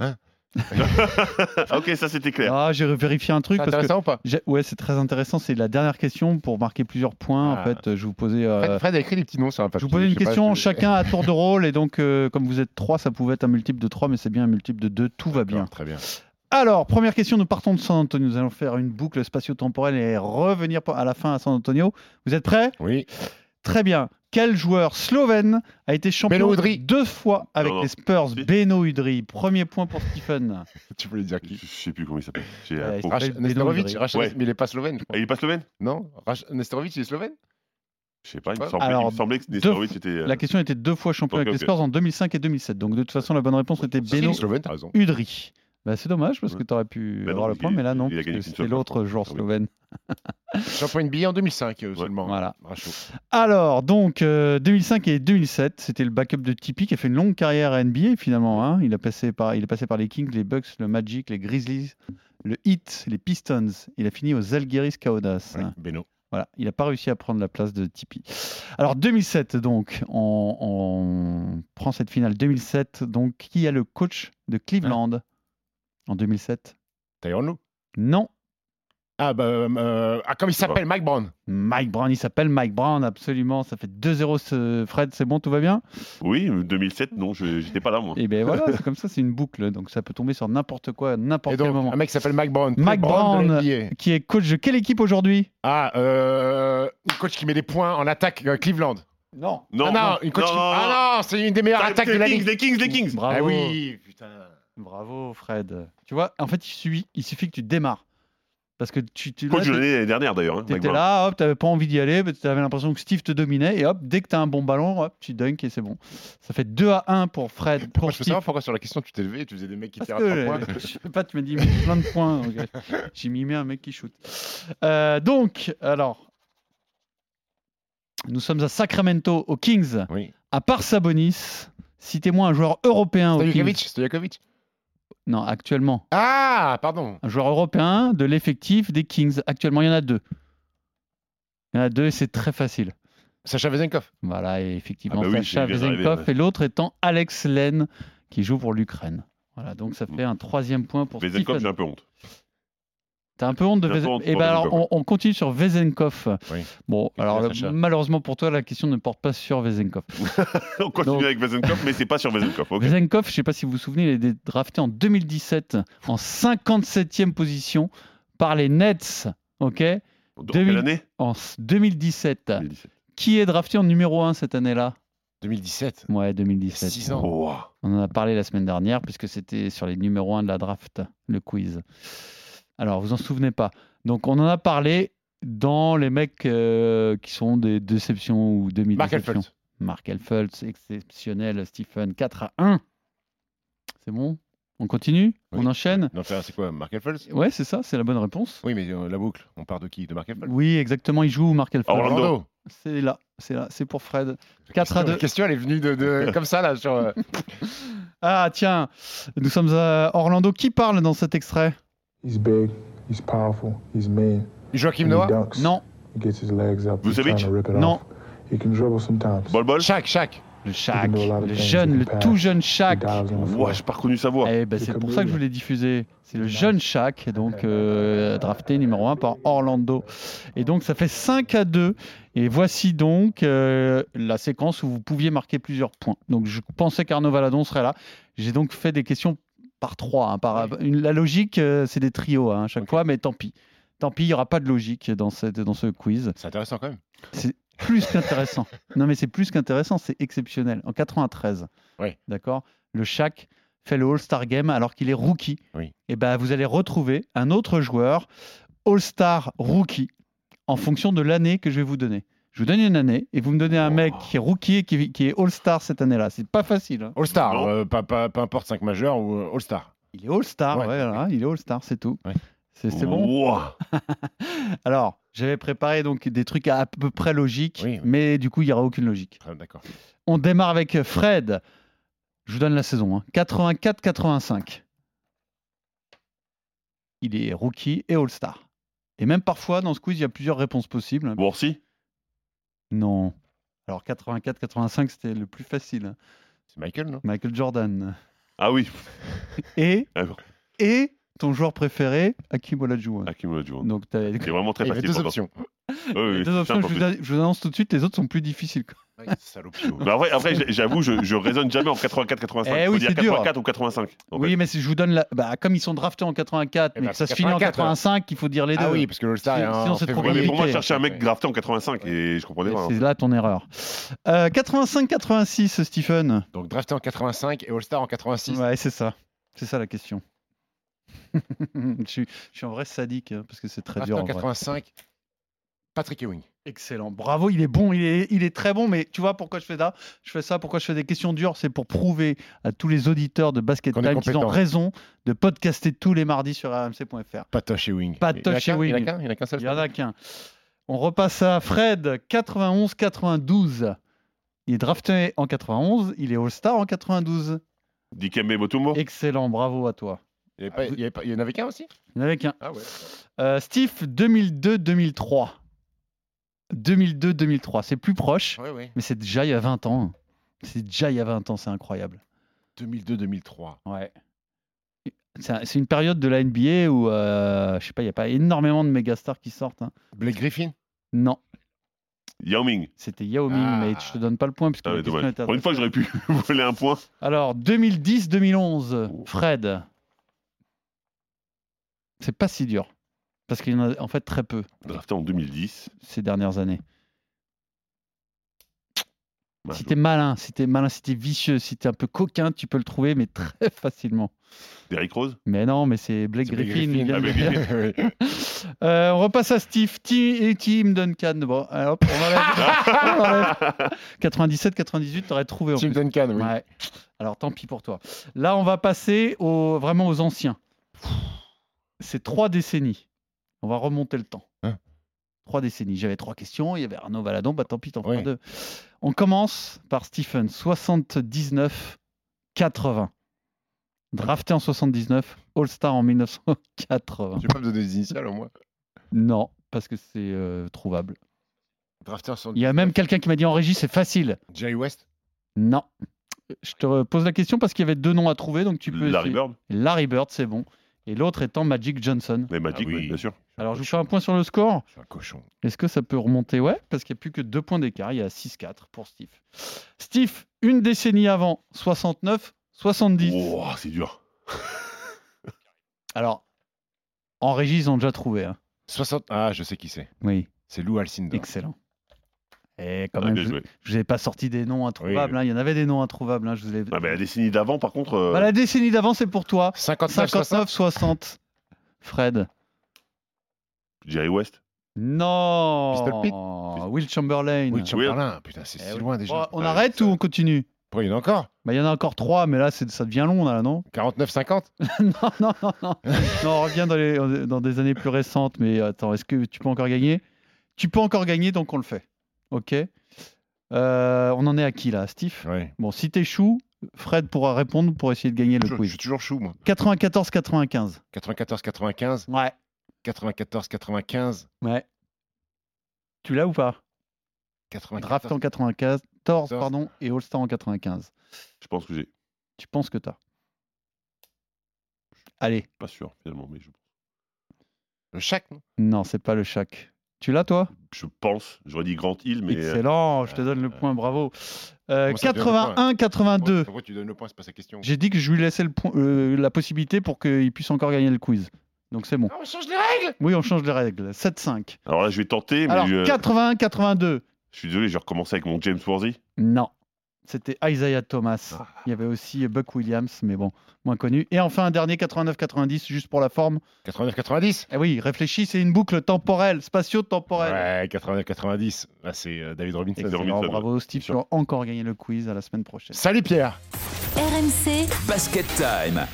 Ah, (laughs) ok, ça c'était clair. Ah, j'ai vérifié un truc C'est parce que. intéressant ou pas? j'ai- Ouais, c'est très intéressant. C'est la dernière question pour marquer plusieurs points. En Ah. fait, je vous posais. euh, Fred, Fred a écrit des petits noms sur un Je vous posais une pas, question je- chacun à tour de rôle et donc euh, comme vous êtes trois, ça pouvait être un multiple de 3 mais c'est bien un multiple de 2, tout va bien. Très bien. Alors, première question, nous partons de San Antonio. Nous allons faire une boucle spatio-temporelle et revenir à la fin à San Antonio. Vous êtes prêts? Oui. Très bien. Quel joueur slovène a été champion deux fois avec Non, non. les Spurs? Beno Udrih. Premier point pour Stephen. (laughs) Tu voulais dire Je qui? Je sais plus comment il s'appelle. Beno Nestorovic, Udrih. Rach- Ouais. mais il est pas slovène, il est pas slovène? Non Rach- Nestorovic, il est slovène? Je sais pas, il me semblait, Alors, il me semblait que deux- Nestorovic était. euh, La question était deux fois champion avec les. Spurs en 2005 et 2007. Donc de toute façon, la bonne réponse était Beno est Bah, c'est dommage parce que tu aurais pu Bah non, avoir le point, mais là non, c'était l'autre joueur Ah slovène. (laughs) Champion NBA en 2005 euh, seulement. Voilà. Rachaud. Alors, donc, euh, 2005 et 2007, c'était le backup de Tipeee qui a fait une longue carrière à NBA finalement. hein. Il, a passé par, il est passé par les Kings, les Bucks, le Magic, les Grizzlies, le Heat, les Pistons. Il a fini aux Algiris Kaudas. Ouais, Beno. Voilà, il n'a pas réussi à prendre la place de Tipeee. Alors 2007, donc, on, on prend cette finale 2007. Donc, qui est le coach de Cleveland? En 2007 Tyronn Lue. Non, Ah, bah, euh, ah, comme il s'appelle, Mike Brown. Mike Brown. Il s'appelle Mike Brown, absolument. Ça fait 2-0. ce- Fred, c'est bon, tout va bien? Oui, 2007, non, je j'étais pas là moi. Et bien voilà, (laughs) c'est comme ça, c'est une boucle. Donc ça peut tomber sur n'importe quoi, n'importe Et quel donc, moment. un mec qui s'appelle Mike Brown. Mike Brown. Qui est coach de quelle équipe aujourd'hui? Ah, euh, une coach qui met des points en attaque, euh, Cleveland. Non. Non, ah non, une coach qui... non, Ah non, c'est une des meilleures Ah, attaques de la Kings, ligue. les Kings, les Kings. Bravo. Ah oui, putain. Bravo, Fred. Tu vois, en fait, il suffit, il suffit que tu démarres. Parce que tu, tu Coach de l'année dernière d'ailleurs. hein, tu Mike étais Brown. là, hop, t'avais pas envie d'y aller, tu avais l'impression que Steve te dominait, et hop, dès que tu as un bon ballon, hop, tu dunk et c'est bon. Ça fait 2 à 1 pour Fred, Pourquoi pour je peux Steve. savoir pourquoi sur la question tu t'es levé et tu faisais des mecs qui tiraient à que, trois euh, points je sais pas, tu m'as dit mais plein de points. J'ai mimé un mec qui shoot. Euh, donc, alors, nous sommes à Sacramento, aux Kings. Oui. À part Sabonis, citez-moi un joueur européen aux Kings. Stojakovic, Stojakovic. Non, actuellement. Ah, pardon. Un joueur européen de l'effectif des Kings. Actuellement, il y en a deux. Il y en a deux et c'est très facile. Sacha Vezenkov. Voilà, et effectivement, Ah bah oui, Sacha Vezenkov et l'autre étant Alex Len qui joue pour l'Ukraine. Voilà, donc ça fait un troisième point pour Vezenkov, j'ai un peu honte. T'as un peu honte de Eh ben alors, on, on continue sur Vezenkov. Oui. Bon, Et alors malheureusement pour toi, la question ne porte pas sur Vezenkov. (laughs) On continue Donc- avec Vezenkov, mais c'est pas sur Vezenkov. ok. Vezenkov, je ne sais pas si vous vous souvenez, il a été drafté en 2017 en 57e position par les Nets. Ok Dans 2000 quelle année? En s- 2017. 2017. Qui est drafté en numéro 1 cette année-là? 2017. Ouais, 2017. 6 ans. Oh. On en a parlé la semaine dernière puisque c'était sur les numéros 1 de la draft, le quiz. Alors, vous en souvenez pas. Donc, on en a parlé dans les mecs euh, qui sont des déceptions ou Mark demi-déceptions. Mark Elfelt, exceptionnel. Stephen, 4 à 1. C'est bon? On continue? On enchaîne? Non, c'est quoi Mark Elfels Ouais, c'est ça, c'est la bonne réponse. Oui, mais euh, la boucle, on part de qui? De Mark Elfels Oui, exactement, il joue Mark Elfelt Orlando. C'est là, c'est là, c'est pour Fred. 4 à 2. La question, elle est venue de, de- (laughs) comme ça, là, sur... euh, Ah, tiens, nous sommes à Orlando. Qui parle dans cet extrait? He's big, he's powerful, he's mean. Joachim Noah? dunks. Non, He gets his legs up. He's Vucevic? trying to rip it Non. off. He can dribble sometimes. Bol Bol? Shaq, Shaq. le Shaq, le jeune, le tout jeune Shaq. Ouah, j'ai pas reconnu sa voix. Eh ben, c'est pour ça que je voulais diffuser. C'est le jeune Shaq, donc euh, drafté numéro 1 par Orlando. Et donc ça fait 5 à 2. Et voici donc euh, la séquence où vous pouviez marquer plusieurs points. Donc je pensais qu'Arnaud Valadon serait là. J'ai donc fait des questions par 3. par, une- la logique, euh, c'est des trios hein, à chaque fois, mais tant pis. Tant pis, il n'y aura pas de logique dans, cette, dans ce quiz. C'est intéressant quand même. C'est plus qu'intéressant. (laughs) non, mais c'est plus qu'intéressant, c'est exceptionnel. En 93, Oui. d'accord, le Shaq fait le All-Star Game alors qu'il est rookie. Oui. Et ben, vous allez retrouver un autre joueur All-Star rookie en fonction de l'année que je vais vous donner. Je vous donne une année et vous me donnez un mec qui est rookie et qui, qui est All-Star cette année-là. C'est pas facile. hein. All-Star, euh, pas, pas, peu importe 5 majeurs ou euh, All-Star. Il est All-Star, Ouais. ouais, voilà, il est All-Star, c'est tout. Ouais. C'est c'est bon. (laughs) Alors, j'avais préparé donc des trucs à, à peu près logiques, Oui, oui. mais du coup, il n'y aura aucune logique. Ah, D'accord. On démarre avec Fred. Je vous donne la saison. hein. 84-85. Il est rookie et All-Star. Et même parfois, dans ce quiz, il y a plusieurs réponses possibles. Boursi Non. Alors 84-85, c'était le plus facile. hein. C'est Michael, non? Michael Jordan. Ah oui. Et, (laughs) Ah et ton joueur préféré, Hakim Olajuwon. Hakim Olajuwon. Donc, t'as- C'est vraiment très Il y avait facile. deux pourtant. options. Oui, les deux options, je, vous, a- je vous annonce tout de suite, les autres sont plus difficiles. Salopio. Mais (laughs) après, j'avoue, je, je raisonne jamais en 84-85. Eh Faut oui, dire c'est dur. 84 ou 85. en oui, fait. mais si je vous donne la... bah, comme ils sont draftés en 84, Eh mais que ça se finit en 84, 85, il faut dire les deux. Ah oui, parce que l'All-Star est Sinon, c'est trop mais pour moi, je compliqué. cherchais un mec Ouais. drafté en 85 et je comprenais pas. hein. C'est là ton erreur. Euh, 85-86, Stephen. Donc drafté en 85 et All-Star en 86. Ouais, c'est ça. C'est ça la question. (laughs) je, suis, je suis en vrai sadique hein, parce que c'est très Drafté dur. en en vrai. 85, Patrick Ewing. Excellent. Bravo, il est bon, il est, il est très bon. Mais tu vois pourquoi je fais ça? Je fais ça, pourquoi je fais des questions dures? C'est pour prouver à tous les auditeurs de Basket Qu'on Time qu'ils ont raison de podcaster tous les mardis sur rmc.fr. Patoche Ewing. Patoche Ewing. Il y en a qu'un seul Il y en a qu'un. On repasse à Fred, 91-92. Il est drafté en 91, il est All-Star en 92. Dikembe Mutombo Excellent, bravo à toi. Il y, avait pas- il y avait pas- il y en avait qu'un aussi? Il y en avait qu'un. Ah ouais. Euh, Steve, 2002-2003. 2002-2003, c'est plus proche, mais c'est déjà il y a 20 ans. C'est déjà il y a 20 ans, c'est incroyable. 2002-2003. Ouais. C'est un- c'est une période de la NBA où, euh, je sais pas, il n'y a pas énormément de méga stars qui sortent. hein. Blake Griffin? Non, Yao Ming. c'était Yao Ming, Ah. mais je te donne pas le point puisque Ah, était Pour une fois, j'aurais pu (laughs) voler un point. Alors, 2010-2011, Fred. C'est pas si dur. Parce qu'il y en a en fait très peu Drafté en 2010. ces dernières années. Bah, Si t'es malin, si t'es malin, si t'es vicieux, si t'es un peu coquin, tu peux le trouver, mais très (laughs) facilement. Derrick Rose? Mais non, mais c'est Blake Griffin. Ah, Blake. Griffin. (laughs) (laughs) Euh, on repasse à Steve T et Tim Duncan. Bon, allez, hop, on enlève. on enlève. 97-98, t'aurais trouvé en Tim plus. Duncan, oui. Ouais. Alors tant pis pour toi. Là, on va passer au, vraiment aux anciens. C'est trois décennies. On va remonter le temps. Hein trois décennies. J'avais trois questions. Il y avait Arnaud Valadon. Bah tant pis, t'en feras Oui. deux. On commence par Stephen. 79-80. Drafté en 79. All-Star en 1980. Tu peux pas me donner des initiales au moins Non, parce que c'est euh, trouvable. Drafté en Il y a même quelqu'un qui m'a dit en régie, c'est facile. Jerry West Non. Je te pose la question parce qu'il y avait deux noms à trouver, donc tu peux. Larry essayer. Bird Larry Bird, c'est bon. Et l'autre étant Magic Johnson. Mais Magic, Ah oui. bien sûr. Alors, je vous fais un point sur le score. Je suis un cochon. Est-ce que ça peut remonter? Ouais, parce qu'il n'y a plus que deux points d'écart. Il y a 6-4 pour Steve. Steve, une décennie avant, 69, 70. Oh, c'est dur. (laughs) Alors, en régie, ils ont déjà trouvé. hein. 60... Ah, je sais qui c'est. Oui, C'est Lou Alcindor. excellent. Et quand Ah, même, je joué. je vous ai pas sorti des noms introuvables. Oui. hein. Il y en avait des noms introuvables. hein. Je vous ai... Ah, mais la décennie d'avant, par contre. euh, Bah, la décennie d'avant, c'est pour toi. 59, 59, 60. Fred. Jerry West. Non. Pistol Pete Will Chamberlain. Oui, Chamberlain. Putain, c'est Eh si loin déjà. On Ouais, arrête ou on continue? Il y en a encore bah, Il y en a encore trois, mais là, ça devient long, là, non? 49, 50 (laughs) non, non, non, non. non, on revient dans, les- dans des années plus récentes, mais attends, est-ce que tu peux encore gagner? Tu peux encore gagner, donc on le fait. Ok Euh, On en est à qui là, Steve? Ouais. Bon, si t'échoues, Fred pourra répondre pour essayer de gagner le Je, je quiz. suis toujours chou, moi. 94-95. 94, 95. Ouais. 94, 95. Ouais. Tu l'as ou pas? 94. Draft en 94, pardon, et All-Star en 95. Je pense que j'ai. Tu penses que t'as? Allez. Pas sûr, finalement, mais je, Le Shaq, non? Non, c'est pas le Shaq. Tu l'as, toi? Je pense. J'aurais dit Grant Hill, mais. euh, Excellent, je te donne le point, bravo. Euh, Comment ça, tu donnes le point 81-82. Pourquoi tu donnes le point? C'est pas sa question. J'ai dit que je lui laissais le point- euh, la possibilité pour qu'il puisse encore gagner le quiz. Donc c'est bon. on change les règles Oui, on change les règles. 7-5. Alors là, je vais tenter, mais Alors, je, 81-82. je suis désolé, je vais recommencer avec mon James Worthy. Non. C'était Isaiah Thomas. Il y avait aussi Buck Williams, mais bon, moins connu. Et enfin, un dernier 89-90, juste pour la forme. 89, 90 Eh oui, réfléchis, c'est une boucle temporelle, spatio-temporelle. Ouais, 89, 90. Là, c'est euh, David Robinson. Excellent, bravo Steve, tu vas encore gagner le quiz à la semaine prochaine. Salut Pierre RMC Basket Time.